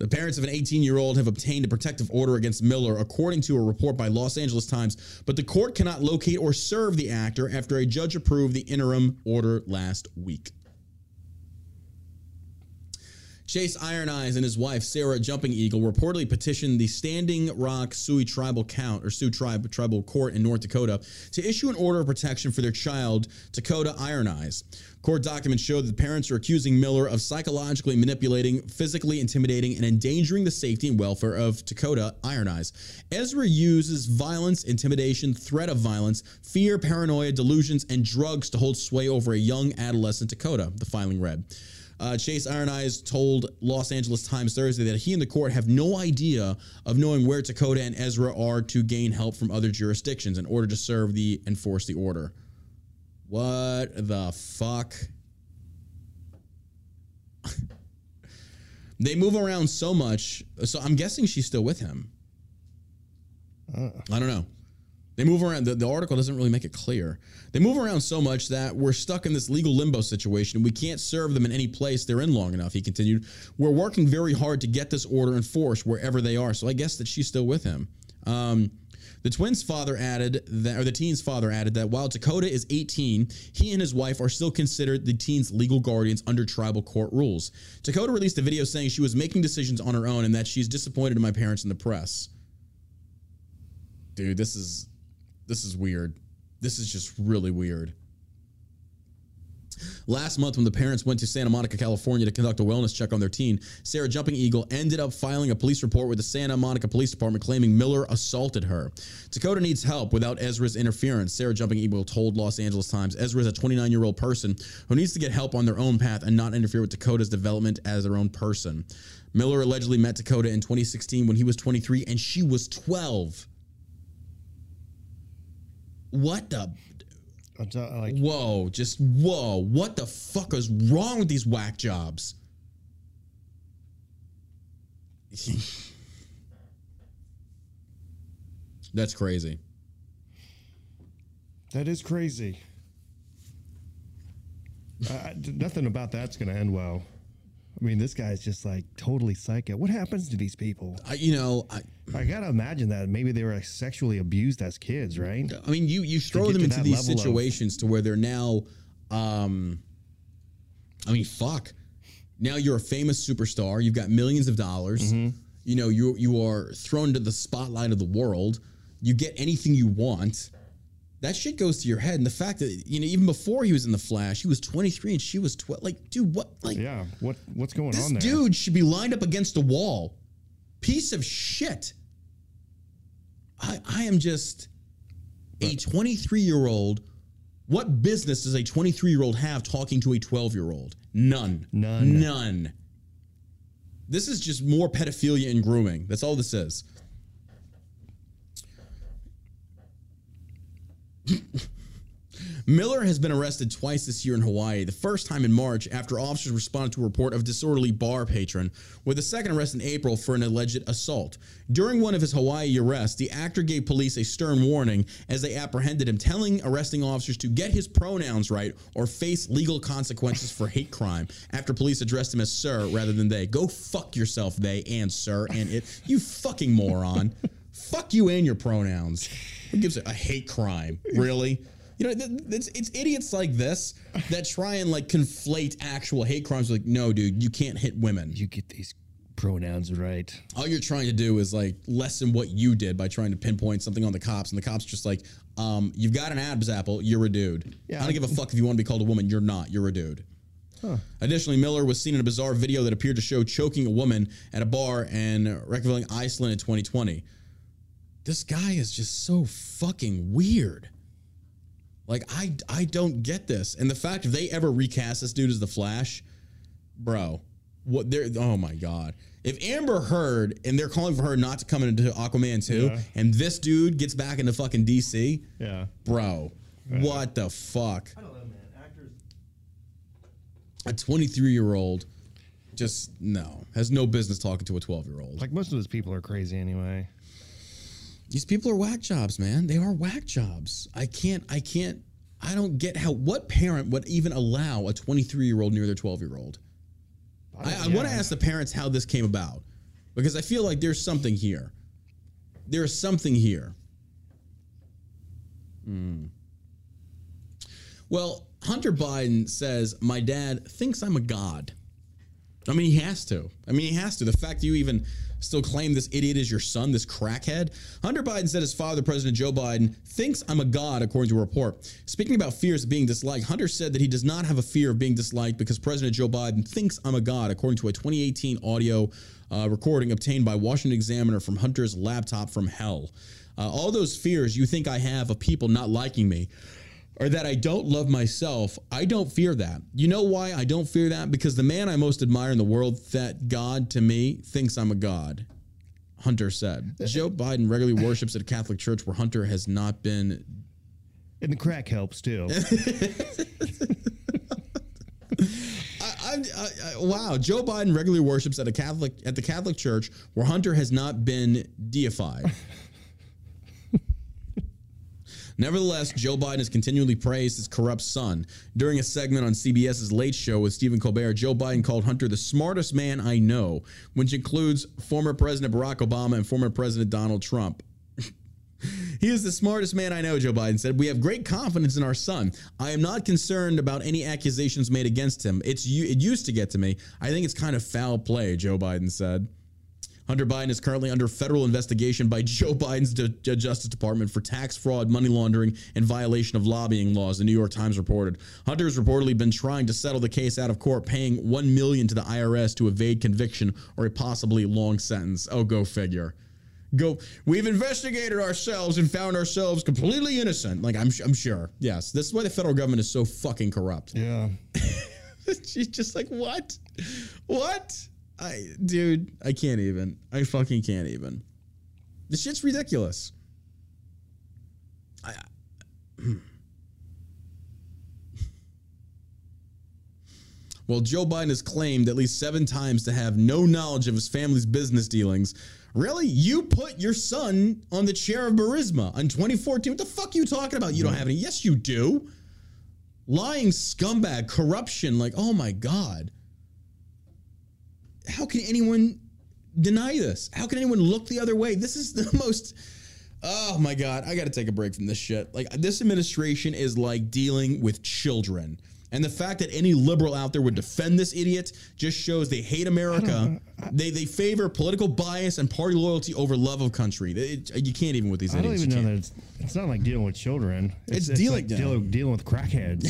[SPEAKER 1] The parents of an 18 year old have obtained a protective order against Miller, according to a report by Los Angeles Times, but the court cannot locate or serve the actor after a judge approved the interim order last week. Chase Iron Eyes and his wife Sarah Jumping Eagle reportedly petitioned the Standing Rock Sioux Tribal Count or Sioux Tribe Tribal Court in North Dakota to issue an order of protection for their child Dakota Iron Eyes. Court documents show that the parents are accusing Miller of psychologically manipulating, physically intimidating, and endangering the safety and welfare of Dakota Iron Eyes. Ezra uses violence, intimidation, threat of violence, fear, paranoia, delusions, and drugs to hold sway over a young adolescent Dakota, the filing read. Uh, Chase Iron Eyes told Los Angeles Times Thursday that he and the court have no idea of knowing where Dakota and Ezra are to gain help from other jurisdictions in order to serve the enforce the order. What the fuck? they move around so much, so I'm guessing she's still with him. I don't know. They move around. The, the article doesn't really make it clear. They move around so much that we're stuck in this legal limbo situation. We can't serve them in any place they're in long enough. He continued. We're working very hard to get this order enforced wherever they are. So I guess that she's still with him. Um, the twins' father added that, or the teen's father added that while Dakota is 18, he and his wife are still considered the teen's legal guardians under tribal court rules. Dakota released a video saying she was making decisions on her own and that she's disappointed in my parents and the press. Dude, this is this is weird. This is just really weird. Last month, when the parents went to Santa Monica, California to conduct a wellness check on their teen, Sarah Jumping Eagle ended up filing a police report with the Santa Monica Police Department claiming Miller assaulted her. Dakota needs help without Ezra's interference, Sarah Jumping Eagle told Los Angeles Times. Ezra is a 29 year old person who needs to get help on their own path and not interfere with Dakota's development as their own person. Miller allegedly met Dakota in 2016 when he was 23 and she was 12. What the?
[SPEAKER 2] Like,
[SPEAKER 1] Whoa, just whoa. What the fuck is wrong with these whack jobs? That's crazy.
[SPEAKER 2] That is crazy. I- nothing about that's going to end well. I mean, this guy's just like totally psycho. What happens to these people?
[SPEAKER 1] I, you know, I,
[SPEAKER 2] I gotta imagine that maybe they were sexually abused as kids, right?
[SPEAKER 1] I mean, you you throw them into these
[SPEAKER 2] level of-
[SPEAKER 1] situations to where they're now, um, I mean, fuck. Now you're a famous superstar. You've got millions of dollars.
[SPEAKER 2] Mm-hmm.
[SPEAKER 1] You know, you you are thrown to the spotlight of the world. You get anything you want. That shit goes to your head, and the fact that you know, even before he was in the Flash, he was 23 and she was 12. Like, dude, what? Like,
[SPEAKER 2] Yeah. What What's going on? This
[SPEAKER 1] dude should be lined up against a wall. Piece of shit. I I am just a 23 year old. What business does a 23 year old have talking to a 12 year old? None.
[SPEAKER 2] None.
[SPEAKER 1] None. This is just more pedophilia and grooming. That's all this is. Miller has been arrested twice this year in Hawaii. The first time in March after officers responded to a report of disorderly bar patron, with a second arrest in April for an alleged assault. During one of his Hawaii arrests, the actor gave police a stern warning as they apprehended him, telling arresting officers to get his pronouns right or face legal consequences for hate crime. After police addressed him as sir rather than they. Go fuck yourself, they and sir and it. You fucking moron. fuck you and your pronouns. Who gives a, a hate crime? Really? You know, th- it's, it's idiots like this that try and like conflate actual hate crimes. Like, no, dude, you can't hit women.
[SPEAKER 2] You get these pronouns right.
[SPEAKER 1] All you're trying to do is like lessen what you did by trying to pinpoint something on the cops, and the cops just like, um, you've got an abs apple, you're a dude.
[SPEAKER 2] Yeah.
[SPEAKER 1] I don't give a fuck if you want to be called a woman, you're not, you're a dude. Additionally, Miller was seen in a bizarre video that appeared to show choking a woman at a bar in Reykjavik, Iceland in 2020. This guy is just so fucking weird. Like I I don't get this. And the fact if they ever recast this dude as the Flash, bro, what they're oh my god. If Amber Heard and they're calling for her not to come into Aquaman 2
[SPEAKER 2] Yeah.
[SPEAKER 1] and this dude gets back into fucking DC,
[SPEAKER 2] Yeah.
[SPEAKER 1] bro, what the fuck?
[SPEAKER 2] I don't know, man. Actors.
[SPEAKER 1] A 23 year old just no has no business talking to a 12 year old.
[SPEAKER 2] Like most of those people are crazy anyway.
[SPEAKER 1] These people are whack jobs, man. They are whack jobs. I can't, I can't, I don't get how, what parent would even allow a 23 year old near their 12 year old? I, I want to ask the parents how this came about because I feel like there's something here. There's something here. Hmm. Well, Hunter Biden says, My dad thinks I'm a god. I mean, he has to. I mean, he has to. The fact you even still claim this idiot is your son, this crackhead. Hunter Biden said his father, President Joe Biden, thinks I'm a god, according to a report. Speaking about fears of being disliked, Hunter said that he does not have a fear of being disliked because President Joe Biden thinks I'm a god, according to a 2018 audio uh, recording obtained by Washington Examiner from Hunter's laptop from hell. Uh, all those fears you think I have of people not liking me or that I don't love myself, I don't fear that. You know why I don't fear that? Because the man I most admire in the world, that God to me, thinks I'm a God. Hunter said. Joe Biden regularly worships at a Catholic church where Hunter has not been.
[SPEAKER 2] And the crack helps too.
[SPEAKER 1] I, I, I, wow, Joe Biden regularly worships at a Catholic at the Catholic church where Hunter has not been deified. Nevertheless, Joe Biden has continually praised his corrupt son. During a segment on CBS's Late Show with Stephen Colbert, Joe Biden called Hunter the smartest man I know, which includes former President Barack Obama and former President Donald Trump. He is the smartest man I know, Joe Biden said. We have great confidence in our son. I am not concerned about any accusations made against him. It's it used to get to me. I think it's kind of foul play, Joe Biden said. Hunter Biden is currently under federal investigation by Joe Biden's D- D- Justice Department for tax fraud, money laundering, and violation of lobbying laws. The New York Times reported. Hunter has reportedly been trying to settle the case out of court, paying one million to the IRS to evade conviction or a possibly long sentence. Oh, go figure. Go. We've investigated ourselves and found ourselves completely innocent. Like I'm, I'm sure. Yes, this is why the federal government is so fucking corrupt.
[SPEAKER 2] yeah.
[SPEAKER 1] She's just like, what? What? I, dude, I can't even. I fucking can't even. This shit's ridiculous. I, While Joe Biden has claimed at least seven times to have no knowledge of his family's business dealings, really, you put your son on the chair of Burisma in 2014. What the fuck are you talking about? You don't have any. Yes, you do. Lying scumbag, corruption. Like, oh my God. How can anyone deny this? How can anyone look the other way? This is the most. Oh my God. I got to take a break from this shit. Like, this administration is like dealing with children. And the fact that any liberal out there would defend this idiot just shows they hate America. They they favor political bias and party loyalty over love of country. It- you can't even with these
[SPEAKER 2] I don't even know that it's, it's not like dealing with children.
[SPEAKER 1] It's dealing-
[SPEAKER 2] like dealing, dealing with crackheads,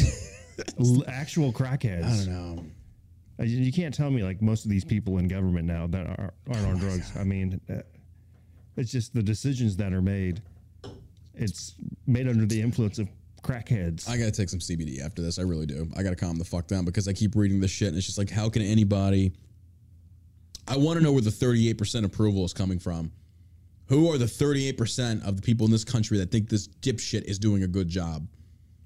[SPEAKER 2] actual crackheads.
[SPEAKER 1] I don't know.
[SPEAKER 2] Uh, You can't tell me like most of these people in government now that are, aren't on drugs. I mean, uh, it's just the decisions that are made. It's made under the influence of crackheads.
[SPEAKER 1] I gotta take some CBD after this. I really do. I gotta calm the fuck down because I keep reading this shit and it's just like, how can anybody? I want to know where the 38% approval is coming from. Who are the 38% of the people in this country that think this dipshit is doing a good job?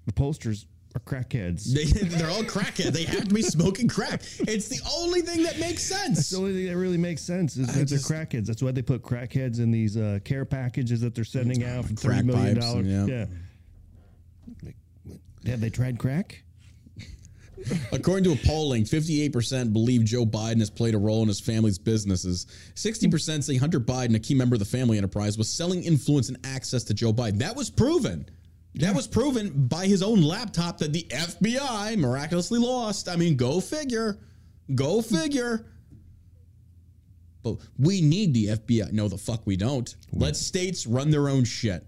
[SPEAKER 2] the pollsters are crackheads.
[SPEAKER 1] They, they're all crackheads. They have to be smoking crack. It's the only thing that makes sense.
[SPEAKER 2] It's the only thing that really makes sense is that
[SPEAKER 1] just-
[SPEAKER 2] they're crackheads. That's why they put crackheads in these uh, care packages that they're sending out for thirty million dollars.
[SPEAKER 1] yeah.
[SPEAKER 2] Yeah. Have they tried crack?
[SPEAKER 1] According to a polling, 58% believe Joe Biden has played a role in his family's businesses. 60% say Hunter Biden, a key member of the family enterprise, was selling influence and access to Joe Biden. That was proven. That was proven by his own laptop that the FBI miraculously lost. I mean, go figure. Go figure. But we need the FBI. No, the fuck we don't. Let states run their own shit.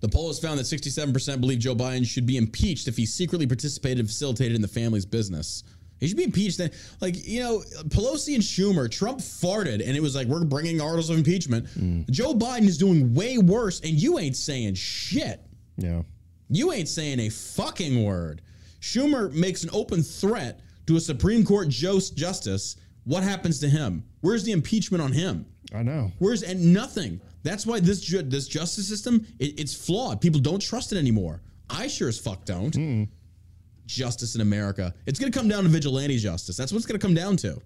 [SPEAKER 1] The poll has found that 67% believe Joe Biden should be impeached if he secretly participated and facilitated in the family's business. He should be impeached. Then, like you know, Pelosi and Schumer, Trump farted, and it was like we're bringing articles of impeachment. Mm. Joe Biden is doing way worse, and you ain't saying shit.
[SPEAKER 2] Yeah.
[SPEAKER 1] You ain't saying a fucking word. Schumer makes an open threat to a Supreme Court just- justice. What happens to him? Where's the impeachment on him?
[SPEAKER 2] I know.
[SPEAKER 1] Where's and nothing. That's why this ju- this justice system it, it's flawed. People don't trust it anymore. I sure as fuck don't. Mm. Justice in America. It's going to come down to vigilante justice. That's what it's going to come down to.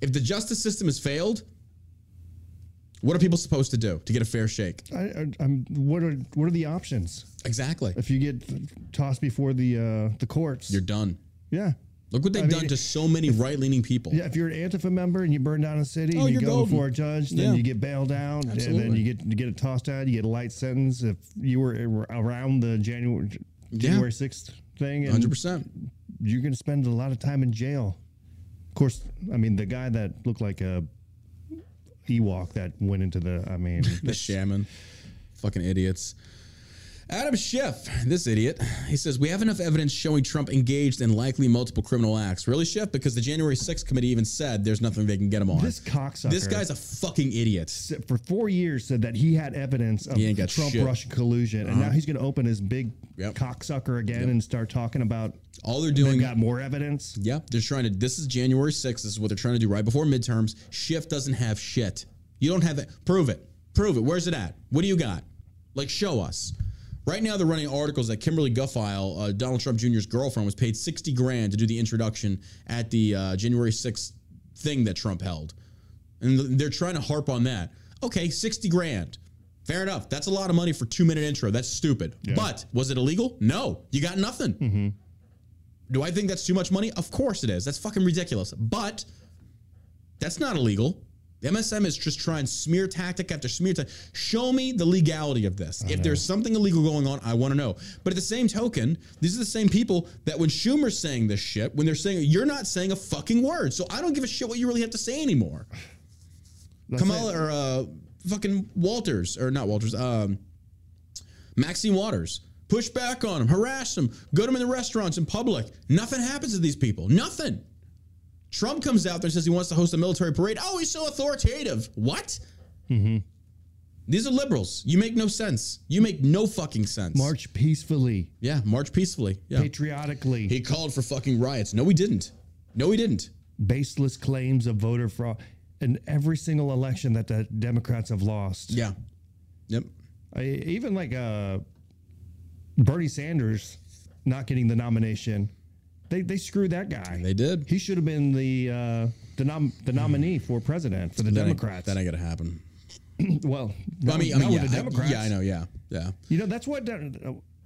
[SPEAKER 1] If the justice system has failed, what are people supposed to do to get a fair shake?
[SPEAKER 2] I, I'm. What are what are the options
[SPEAKER 1] Exactly.
[SPEAKER 2] if you get tossed before the uh, the courts?
[SPEAKER 1] You're done.
[SPEAKER 2] yeah.
[SPEAKER 1] Look what they've
[SPEAKER 2] I mean,
[SPEAKER 1] done to so many right leaning people.
[SPEAKER 2] Yeah, if you're an Antifa member and you burn down a city
[SPEAKER 1] Oh,
[SPEAKER 2] and you go
[SPEAKER 1] golden.
[SPEAKER 2] before a judge, then
[SPEAKER 1] Yeah.
[SPEAKER 2] you get bailed out, and then you get you get it tossed out. You get a light sentence if you were around the January January sixth thing.
[SPEAKER 1] 100%.
[SPEAKER 2] You're going to spend a lot of time in jail. Of course, I mean the guy that looked like a Ewok that went into the. I mean,
[SPEAKER 1] The shaman. Fucking idiots. Adam Schiff, this idiot, he says, We have enough evidence showing Trump engaged in likely multiple criminal acts. Really, Schiff? Because the January 6th committee even said there's nothing they can get him on.
[SPEAKER 2] this cocksucker.
[SPEAKER 1] This guy's a fucking idiot.
[SPEAKER 2] for four years said that he had evidence of
[SPEAKER 1] He ain't got
[SPEAKER 2] Trump.
[SPEAKER 1] Uh-huh.
[SPEAKER 2] Russian collusion, and now he's going to open his big
[SPEAKER 1] Yep.
[SPEAKER 2] cocksucker again and start talking about.
[SPEAKER 1] All they're doing,
[SPEAKER 2] got more evidence.
[SPEAKER 1] yeah, they're trying to. This is January 6th. This is what they're trying to do right before midterms. Schiff doesn't have shit. You don't have it. Prove it. Prove it. Where's it at? What do you got? Like, show us. Right now, they're running articles that Kimberly Guilfoyle, uh, Donald Trump Jr.'s girlfriend, was paid 60 grand to do the introduction at the uh, January 6th thing that Trump held. And they're trying to harp on that. Okay, 60 grand. Fair enough. That's a lot of money for two minute intro. That's stupid. But was it illegal? No. You got nothing. Do I think that's too much money? Of course it is. That's fucking ridiculous. But that's not illegal. The MSM is just trying smear tactic after smear tactic. Show me the legality of this. If there's something illegal going on, I want to know. But at the same token, these are the same people that when Schumer's saying this shit, when they're saying you're not saying a fucking word, so I don't give a shit what you really have to say anymore.
[SPEAKER 2] That's
[SPEAKER 1] Kamala
[SPEAKER 2] it.
[SPEAKER 1] or uh, fucking Walters or not Walters, um, Maxine Waters. Push back on them, harass them, go to them in the restaurants in public. Nothing happens to these people. Nothing. Trump comes out there and says he wants to host a military parade. Oh, he's so authoritative. What? These are liberals. You make no sense. You make no fucking sense.
[SPEAKER 2] march peacefully,
[SPEAKER 1] Yeah, march peacefully. Yeah.
[SPEAKER 2] patriotically.
[SPEAKER 1] He called for fucking riots. No, he didn't. No, he didn't.
[SPEAKER 2] baseless claims of voter fraud in every single election that the Democrats have lost.
[SPEAKER 1] Yeah. Yep.
[SPEAKER 2] I, even like uh, Bernie Sanders not getting the nomination. They they screwed that guy.
[SPEAKER 1] They did.
[SPEAKER 2] He should have been the uh, the nom- the nominee for president for the
[SPEAKER 1] That ain't-
[SPEAKER 2] Democrats.
[SPEAKER 1] That ain't gonna happen.
[SPEAKER 2] well,
[SPEAKER 1] I mean, I mean, yeah,
[SPEAKER 2] the
[SPEAKER 1] I-
[SPEAKER 2] Democrats.
[SPEAKER 1] yeah, I know, yeah, yeah.
[SPEAKER 2] You know, that's what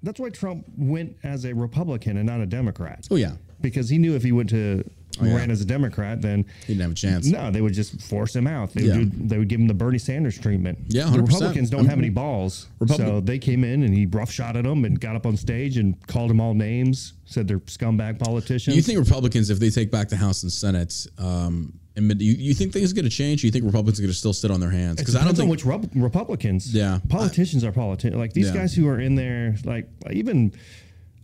[SPEAKER 2] that's why Trump went as a Republican and not a Democrat.
[SPEAKER 1] Oh yeah,
[SPEAKER 2] Because he knew if he went to
[SPEAKER 1] yeah.
[SPEAKER 2] ran as a Democrat, then
[SPEAKER 1] he didn't have a chance.
[SPEAKER 2] no, they would just force him out. They
[SPEAKER 1] Yeah.
[SPEAKER 2] would do, they would give him the Bernie Sanders treatment.
[SPEAKER 1] Yeah,
[SPEAKER 2] the
[SPEAKER 1] 100%.
[SPEAKER 2] Republicans don't have any balls,
[SPEAKER 1] Republic-
[SPEAKER 2] so they came in and he roughshod at them and got up on stage and called them all names, said they're scumbag politicians.
[SPEAKER 1] You think Republicans, if they take back the House and Senate, um, and mid- you, you think things are going to change? Or you think Republicans are going to still sit on their hands? Because I don't think.
[SPEAKER 2] which Rep- Republicans.
[SPEAKER 1] Yeah.
[SPEAKER 2] politicians are politicians. Like these
[SPEAKER 1] Yeah.
[SPEAKER 2] guys who are in there, like even,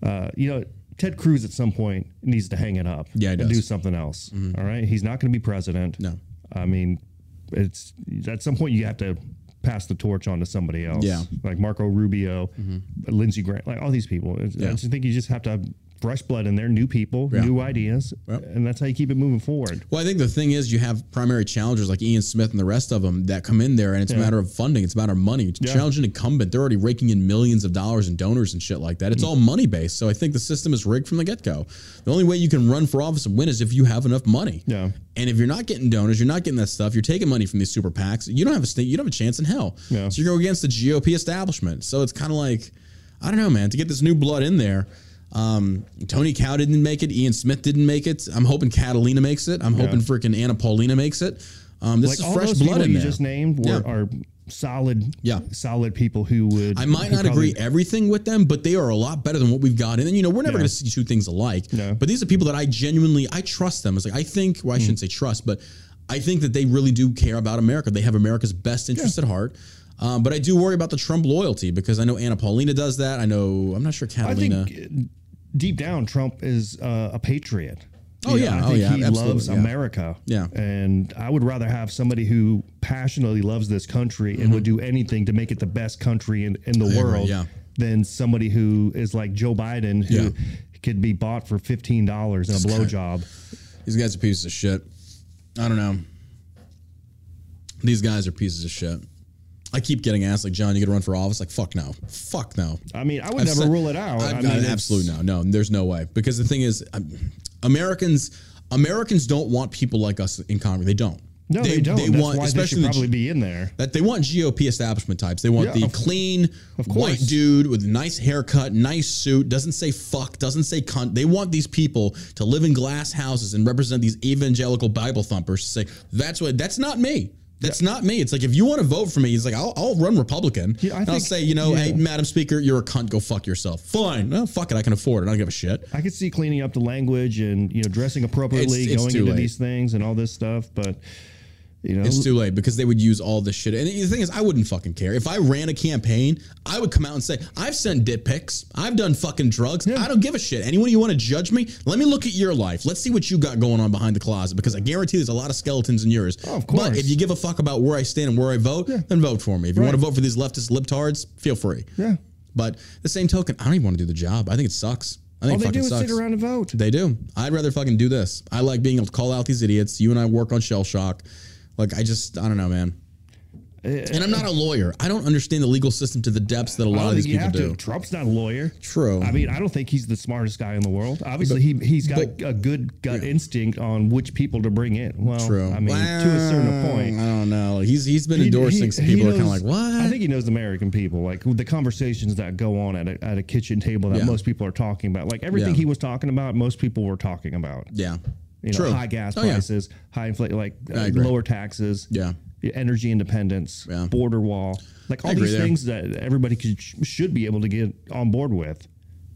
[SPEAKER 2] uh, you know, Ted Cruz at some point needs to hang it up.
[SPEAKER 1] Yeah,
[SPEAKER 2] and
[SPEAKER 1] does. Mm-hmm.
[SPEAKER 2] do something else. All right, he's not going to be president.
[SPEAKER 1] No.
[SPEAKER 2] I mean, it's at some point you have to pass the torch on to somebody else.
[SPEAKER 1] Yeah. Mm-hmm.
[SPEAKER 2] like Marco Rubio, Lindsey Graham, like all these people.
[SPEAKER 1] Yeah.
[SPEAKER 2] I just think you just have to fresh blood in there, new people,
[SPEAKER 1] Yeah.
[SPEAKER 2] new ideas,
[SPEAKER 1] Yep.
[SPEAKER 2] and that's how you keep it moving forward.
[SPEAKER 1] Well, I think the thing is, you have primary challengers like Ian Smith and the rest of them that come in there, and it's a matter of funding. It's a matter of money.
[SPEAKER 2] Yeah.
[SPEAKER 1] Challenging incumbent, they're already raking in millions of dollars in donors and shit like that. It's mm. all money based. So I think the system is rigged from the get go. The only way you can run for office and win is if you have enough money.
[SPEAKER 2] Yeah.
[SPEAKER 1] And if you're not getting donors, you're not getting that stuff. You're taking money from these super PACs. You don't have a st- you don't have a chance in hell.
[SPEAKER 2] Yeah.
[SPEAKER 1] So you go against the GOP establishment. So it's kind of like, I don't know, man. To get this new blood in there. Um, Tony Cow didn't make it. Ian Smith didn't make it. I'm hoping Catalina makes it. I'm hoping freaking Anna Paulina makes it. Um, this
[SPEAKER 2] like
[SPEAKER 1] is fresh blood
[SPEAKER 2] people
[SPEAKER 1] in
[SPEAKER 2] you
[SPEAKER 1] there.
[SPEAKER 2] just named were,
[SPEAKER 1] Yeah.
[SPEAKER 2] are solid,
[SPEAKER 1] Yeah.
[SPEAKER 2] solid people who would.
[SPEAKER 1] I might not
[SPEAKER 2] probably-
[SPEAKER 1] agree everything with them, but they are a lot better than what we've got. And then you know we're never
[SPEAKER 2] Yeah.
[SPEAKER 1] going to see two things alike.
[SPEAKER 2] No.
[SPEAKER 1] But these are people that I genuinely I trust them. It's like I think well I
[SPEAKER 2] Mm.
[SPEAKER 1] shouldn't say trust, but I think that they really do care about America. They have America's best interest at heart. Um, but I do worry about the Trump loyalty because I know Anna Paulina does that. I know I'm not sure
[SPEAKER 2] I
[SPEAKER 1] Catalina.
[SPEAKER 2] think uh, deep down, Trump is uh, a patriot.
[SPEAKER 1] Oh,
[SPEAKER 2] You
[SPEAKER 1] yeah.
[SPEAKER 2] I
[SPEAKER 1] Oh,
[SPEAKER 2] think
[SPEAKER 1] yeah.
[SPEAKER 2] he
[SPEAKER 1] Absolutely.
[SPEAKER 2] loves
[SPEAKER 1] Yeah.
[SPEAKER 2] America.
[SPEAKER 1] Yeah.
[SPEAKER 2] and I would rather have somebody who passionately loves this country and would do anything to make it the best country in, in the
[SPEAKER 1] Mm-hmm.
[SPEAKER 2] world
[SPEAKER 1] yeah.
[SPEAKER 2] than somebody who is like Joe Biden who could be bought for fifteen dollars in a blowjob.
[SPEAKER 1] These guys are pieces of shit. I don't know. These guys are pieces of shit. I keep getting asked, like, John, you gonna run for office? Like, fuck no. Fuck no.
[SPEAKER 2] I mean, I would
[SPEAKER 1] I've
[SPEAKER 2] never
[SPEAKER 1] said-
[SPEAKER 2] rule it out.
[SPEAKER 1] I've-
[SPEAKER 2] I mean,
[SPEAKER 1] I- absolutely no, no. There's no way because the thing is, um, Americans, Americans don't want people like us in Congress. They don't.
[SPEAKER 2] No, they, don't. That's
[SPEAKER 1] want,
[SPEAKER 2] why they
[SPEAKER 1] especially
[SPEAKER 2] should probably
[SPEAKER 1] G-
[SPEAKER 2] be in there.
[SPEAKER 1] that they want GOP establishment types. They want
[SPEAKER 2] Yeah,
[SPEAKER 1] the
[SPEAKER 2] of-
[SPEAKER 1] clean
[SPEAKER 2] of
[SPEAKER 1] white dude with a nice haircut, nice suit, doesn't say fuck, doesn't say cunt. They want these people to live in glass houses and represent these evangelical Bible thumpers. To say that's what that's not me. That's not me. It's like if you want to vote for me, he's like I'll, I'll run Republican.
[SPEAKER 2] Yeah, I
[SPEAKER 1] and I'll say, you know, hey. Madam Speaker, you're a cunt. Go fuck yourself. Fine. Well, fuck it. I can afford it. I don't give a shit.
[SPEAKER 2] I could see cleaning up the language and you know dressing appropriately,
[SPEAKER 1] It's- it's
[SPEAKER 2] going into
[SPEAKER 1] late.
[SPEAKER 2] these things and all this stuff, but you know,
[SPEAKER 1] It's too late because they would use all this shit. And the thing is, I wouldn't fucking care. If I ran a campaign, I would come out and say, I've sent dick pics. I've done fucking drugs. I don't give a shit. Anyone you want to judge me, let me look at your life. Let's see what you got going on behind the closet because I guarantee there's a lot of skeletons in yours.
[SPEAKER 2] Oh, of
[SPEAKER 1] But if you give a fuck about where I stand and where I vote, then vote for me. If you want to vote for these leftist libtards, feel free.
[SPEAKER 2] Yeah.
[SPEAKER 1] But the same token, I don't even want to do the job. I think it sucks. I think
[SPEAKER 2] all they
[SPEAKER 1] fucking
[SPEAKER 2] do is
[SPEAKER 1] sucks.
[SPEAKER 2] sit around and vote.
[SPEAKER 1] They do. I'd rather fucking do this. I like being able to call out these idiots. You and I work on shell shock. Like I just, I don't know, man. Uh, and I'm not a lawyer. I don't understand the legal system to the depths that a lot of these people do.
[SPEAKER 2] to. Trump's not a lawyer.
[SPEAKER 1] True.
[SPEAKER 2] I mean, I don't think he's the smartest guy in the world. Obviously, he he's got
[SPEAKER 1] but-
[SPEAKER 2] a good gut instinct on which people to bring in. Well,
[SPEAKER 1] True.
[SPEAKER 2] I mean, to a certain point.
[SPEAKER 1] I don't know. He's he's been
[SPEAKER 2] He-
[SPEAKER 1] endorsing
[SPEAKER 2] he-
[SPEAKER 1] people are kind of like, what?
[SPEAKER 2] I think he knows the American people, like the conversations that go on at a, at a kitchen table that
[SPEAKER 1] Yeah.
[SPEAKER 2] most people are talking about. Like everything
[SPEAKER 1] Yeah.
[SPEAKER 2] he was talking about, most people were talking about.
[SPEAKER 1] yeah.
[SPEAKER 2] You know,
[SPEAKER 1] True.
[SPEAKER 2] high gas
[SPEAKER 1] Oh, yeah.
[SPEAKER 2] prices, high inflation, like uh, lower taxes,
[SPEAKER 1] Yeah.
[SPEAKER 2] energy independence,
[SPEAKER 1] Yeah.
[SPEAKER 2] border wall, like all these
[SPEAKER 1] there.
[SPEAKER 2] things that everybody could, should be able to get on board with.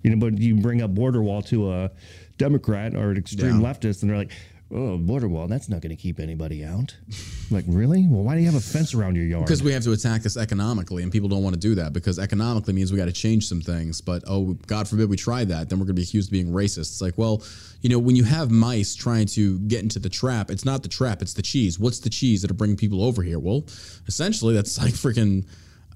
[SPEAKER 2] You know, but you bring up border wall to a Democrat or an extreme
[SPEAKER 1] Yeah.
[SPEAKER 2] leftist, and they're like, "Oh, border wall, that's not going to keep anybody out." like, really? Well, why do you have a fence around your yard?
[SPEAKER 1] Because we have to attack this economically, and people don't want to do that because economically means we got to change some things. But oh, God forbid we try that, then we're going to be accused of being racist. It's like, well, you know, when you have mice trying to get into the trap, it's not the trap, it's the cheese. What's the cheese that'll bring people over here? Well, essentially, that's like freaking.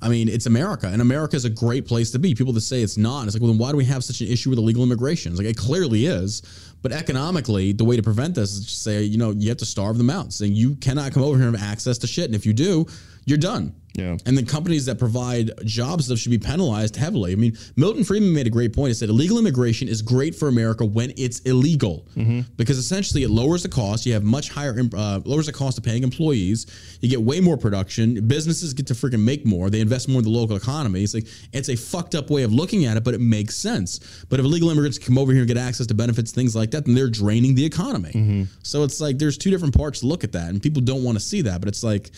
[SPEAKER 1] I mean, it's America, and America is a great place to be. People that say it's not, it's like, well, then why do we have such an issue with illegal immigration? It's like it clearly is, but economically, the way to prevent this is just say, you know, you have to starve them out, saying you cannot come over here and have access to shit, and if you do, you're done.
[SPEAKER 2] Yeah.
[SPEAKER 1] And the companies that provide jobs stuff should be penalized heavily. I mean, Milton Friedman made a great point. He said illegal immigration is great for America when it's illegal because essentially it lowers the cost. You have much higher, uh, lowers the cost of paying employees. You get way more production. Businesses get to freaking make more. They invest more in the local economy. It's like it's a fucked up way of looking at it, but it makes sense. But if illegal immigrants come over here and get access to benefits, things like that, then they're draining the economy. So it's like there's two different parts to look at that, and people don't want to see that. But it's like,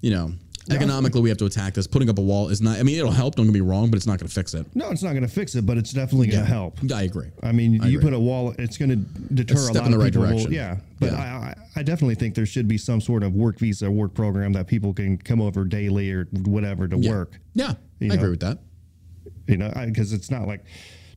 [SPEAKER 1] you know. Economically, we have to attack this. Putting up a wall is not. I mean, it'll help. Don't get me wrong, but it's not going to fix it.
[SPEAKER 2] No, it's not going to fix it, but it's definitely going to help.
[SPEAKER 1] I agree.
[SPEAKER 2] I mean, you
[SPEAKER 1] agree.
[SPEAKER 2] put a wall, it's going to deter
[SPEAKER 1] It's a
[SPEAKER 2] a
[SPEAKER 1] step
[SPEAKER 2] lot
[SPEAKER 1] in the
[SPEAKER 2] of
[SPEAKER 1] right
[SPEAKER 2] people. will-
[SPEAKER 1] direction.
[SPEAKER 2] yeah, but
[SPEAKER 1] Yeah.
[SPEAKER 2] I, I, I definitely think there should be some sort of work visa, work program that people can come over daily or whatever to work.
[SPEAKER 1] Yeah,
[SPEAKER 2] You
[SPEAKER 1] I agree
[SPEAKER 2] know?
[SPEAKER 1] with that.
[SPEAKER 2] You know, because it's not like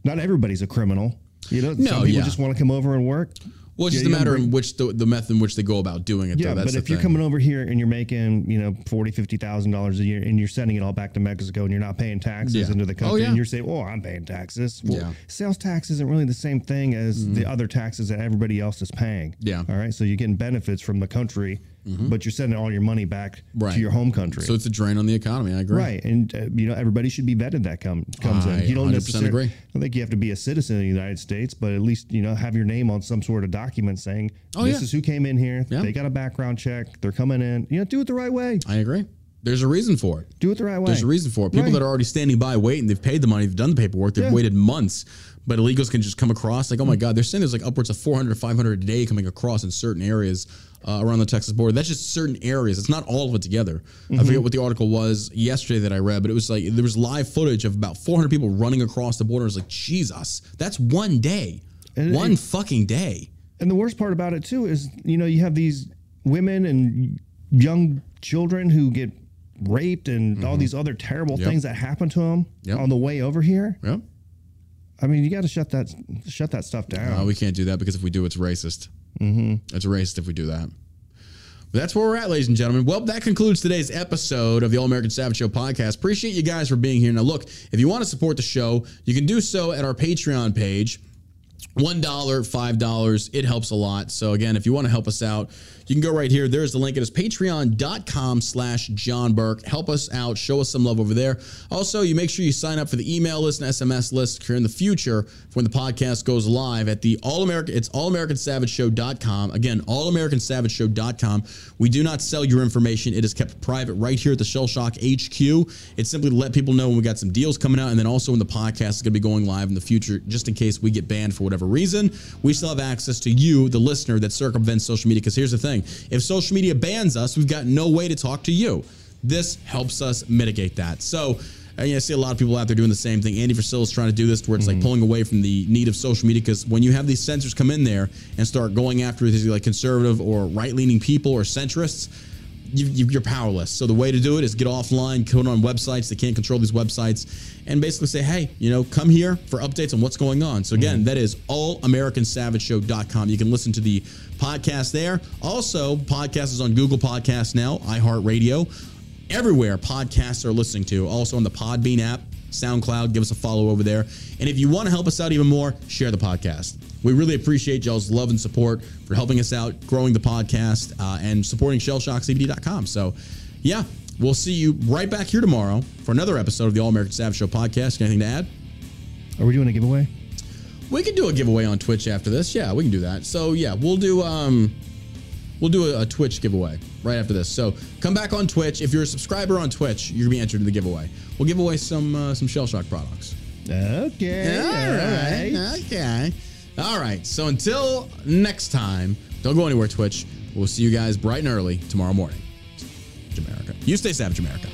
[SPEAKER 2] not everybody's a criminal. You know,
[SPEAKER 1] No,
[SPEAKER 2] some people
[SPEAKER 1] yeah.
[SPEAKER 2] just want to come over and work.
[SPEAKER 1] Well, it's
[SPEAKER 2] Yeah,
[SPEAKER 1] just a matter
[SPEAKER 2] bring-
[SPEAKER 1] in which the, the method in which they go about doing it.
[SPEAKER 2] Yeah,
[SPEAKER 1] though.
[SPEAKER 2] But if you're
[SPEAKER 1] thing.
[SPEAKER 2] coming over here and you're making, you know, forty, fifty thousand dollars a year, and you're sending it all back to Mexico, and you're not paying taxes
[SPEAKER 1] Yeah.
[SPEAKER 2] into the
[SPEAKER 1] Oh,
[SPEAKER 2] country,
[SPEAKER 1] yeah.
[SPEAKER 2] and you're saying, "Oh, I'm paying taxes." Well,
[SPEAKER 1] Yeah. Mm-hmm.
[SPEAKER 2] sales tax isn't really the same thing as the other taxes that everybody else is paying.
[SPEAKER 1] Yeah.
[SPEAKER 2] All right, so you're getting benefits from the country, but you're sending all your money back
[SPEAKER 1] Right.
[SPEAKER 2] to your home country.
[SPEAKER 1] so it's a drain on the economy. I agree.
[SPEAKER 2] Right, and uh, you know everybody should be vetted that come, comes
[SPEAKER 1] I
[SPEAKER 2] in. You don't
[SPEAKER 1] 100%
[SPEAKER 2] necessarily.
[SPEAKER 1] agree.
[SPEAKER 2] I don't think you have to be a citizen of the United States, but at least you know have your name on some sort of document saying
[SPEAKER 1] Oh,
[SPEAKER 2] this
[SPEAKER 1] yeah.
[SPEAKER 2] is who came in here.
[SPEAKER 1] Yeah.
[SPEAKER 2] They got a background check. They're coming in. You know, do it the right way.
[SPEAKER 1] I agree. There's a reason for it.
[SPEAKER 2] Do it the right way.
[SPEAKER 1] There's a reason for it. People
[SPEAKER 2] Right.
[SPEAKER 1] that are already standing by waiting, they've paid the money, they've done the paperwork, they've
[SPEAKER 2] Yeah.
[SPEAKER 1] waited months. But illegals can just come across like, oh my God, they're saying there's like upwards of 400 500 a day coming across in certain areas uh, around the Texas border. That's just certain areas. It's not all of it together. I
[SPEAKER 2] Mm-hmm.
[SPEAKER 1] forget what the article was yesterday that I read, but it was like there was live footage of about 400 people running across the border. It was like, Jesus, that's one day.
[SPEAKER 2] And-
[SPEAKER 1] one fucking day.
[SPEAKER 2] And the worst part about it too is you know you have these women and young children who get raped and all these other terrible
[SPEAKER 1] Mm-hmm. Yep.
[SPEAKER 2] things that happen to them
[SPEAKER 1] Yep.
[SPEAKER 2] on the way over here.
[SPEAKER 1] Yeah.
[SPEAKER 2] I mean, you got to shut that shut that stuff down.
[SPEAKER 1] Uh, we can't do that because if we do, it's racist. Mm-hmm. It's racist if we do that. But that's where we're at, ladies and gentlemen. Well, that concludes today's episode of the All American Savage Show podcast. Appreciate you guys for being here. Now, look, if you want to support the show, you can do so at our Patreon page. One dollar, five dollars. It helps a lot. So again, if you want to help us out, you can go right here. There's the link. It is patreon.com slash John Burk. Help us out. Show us some love over there. Also, you make sure you sign up for the email list and SMS list here in the future when the podcast goes live at the All American, it's allamericansavageshow.com. Again, allamericansavageshow.com. We do not sell your information. It is kept private right here at the Shell Shock HQ. It's simply to let people know when we got some deals coming out and then also when the podcast is going to be going live in the future, just in case we get banned for whatever reason. We still have access to you, the listener that circumvents social media. Because here's the thing if social media bans us, we've got no way to talk to you. This helps us mitigate that. So, yeah, I see a lot of people out there doing the same thing. Andy Frisella is trying to do this where it's like mm-hmm. pulling away from the need of social media because when you have these censors come in there and start going after these like conservative or right leaning people or centrists, you, you're powerless. So the way to do it is get offline, put on websites. They can't control these websites, and basically say, hey, you know, come here for updates on what's going on. So again, mm-hmm. that is allamericansavageshow.com. You can listen to the podcast there. Also, podcast is on Google Podcasts now, iHeartRadio, everywhere podcasts are listening to. Also on the Podbean app, SoundCloud. Give us a follow over there. And if you want to help us out even more, share the podcast. We really appreciate y'all's love and support for helping us out, growing the podcast, uh, and supporting ShellShockCBD.com. So, yeah, we'll see you right back here tomorrow for another episode of the All American Savage Show podcast. Anything to add?
[SPEAKER 2] Are we doing a giveaway?
[SPEAKER 1] We can do a giveaway on Twitch after this. Yeah, we can do that. So yeah, we'll do um we'll do a, a Twitch giveaway right after this. So come back on Twitch. If you're a subscriber on Twitch, you're gonna be entered in the giveaway. We'll give away some uh, some Shell Shock products.
[SPEAKER 2] Okay. all right.
[SPEAKER 1] Okay. All right. So until next time, don't go anywhere, Twitch. We'll see you guys bright and early tomorrow morning. Savage America. You stay savage, America.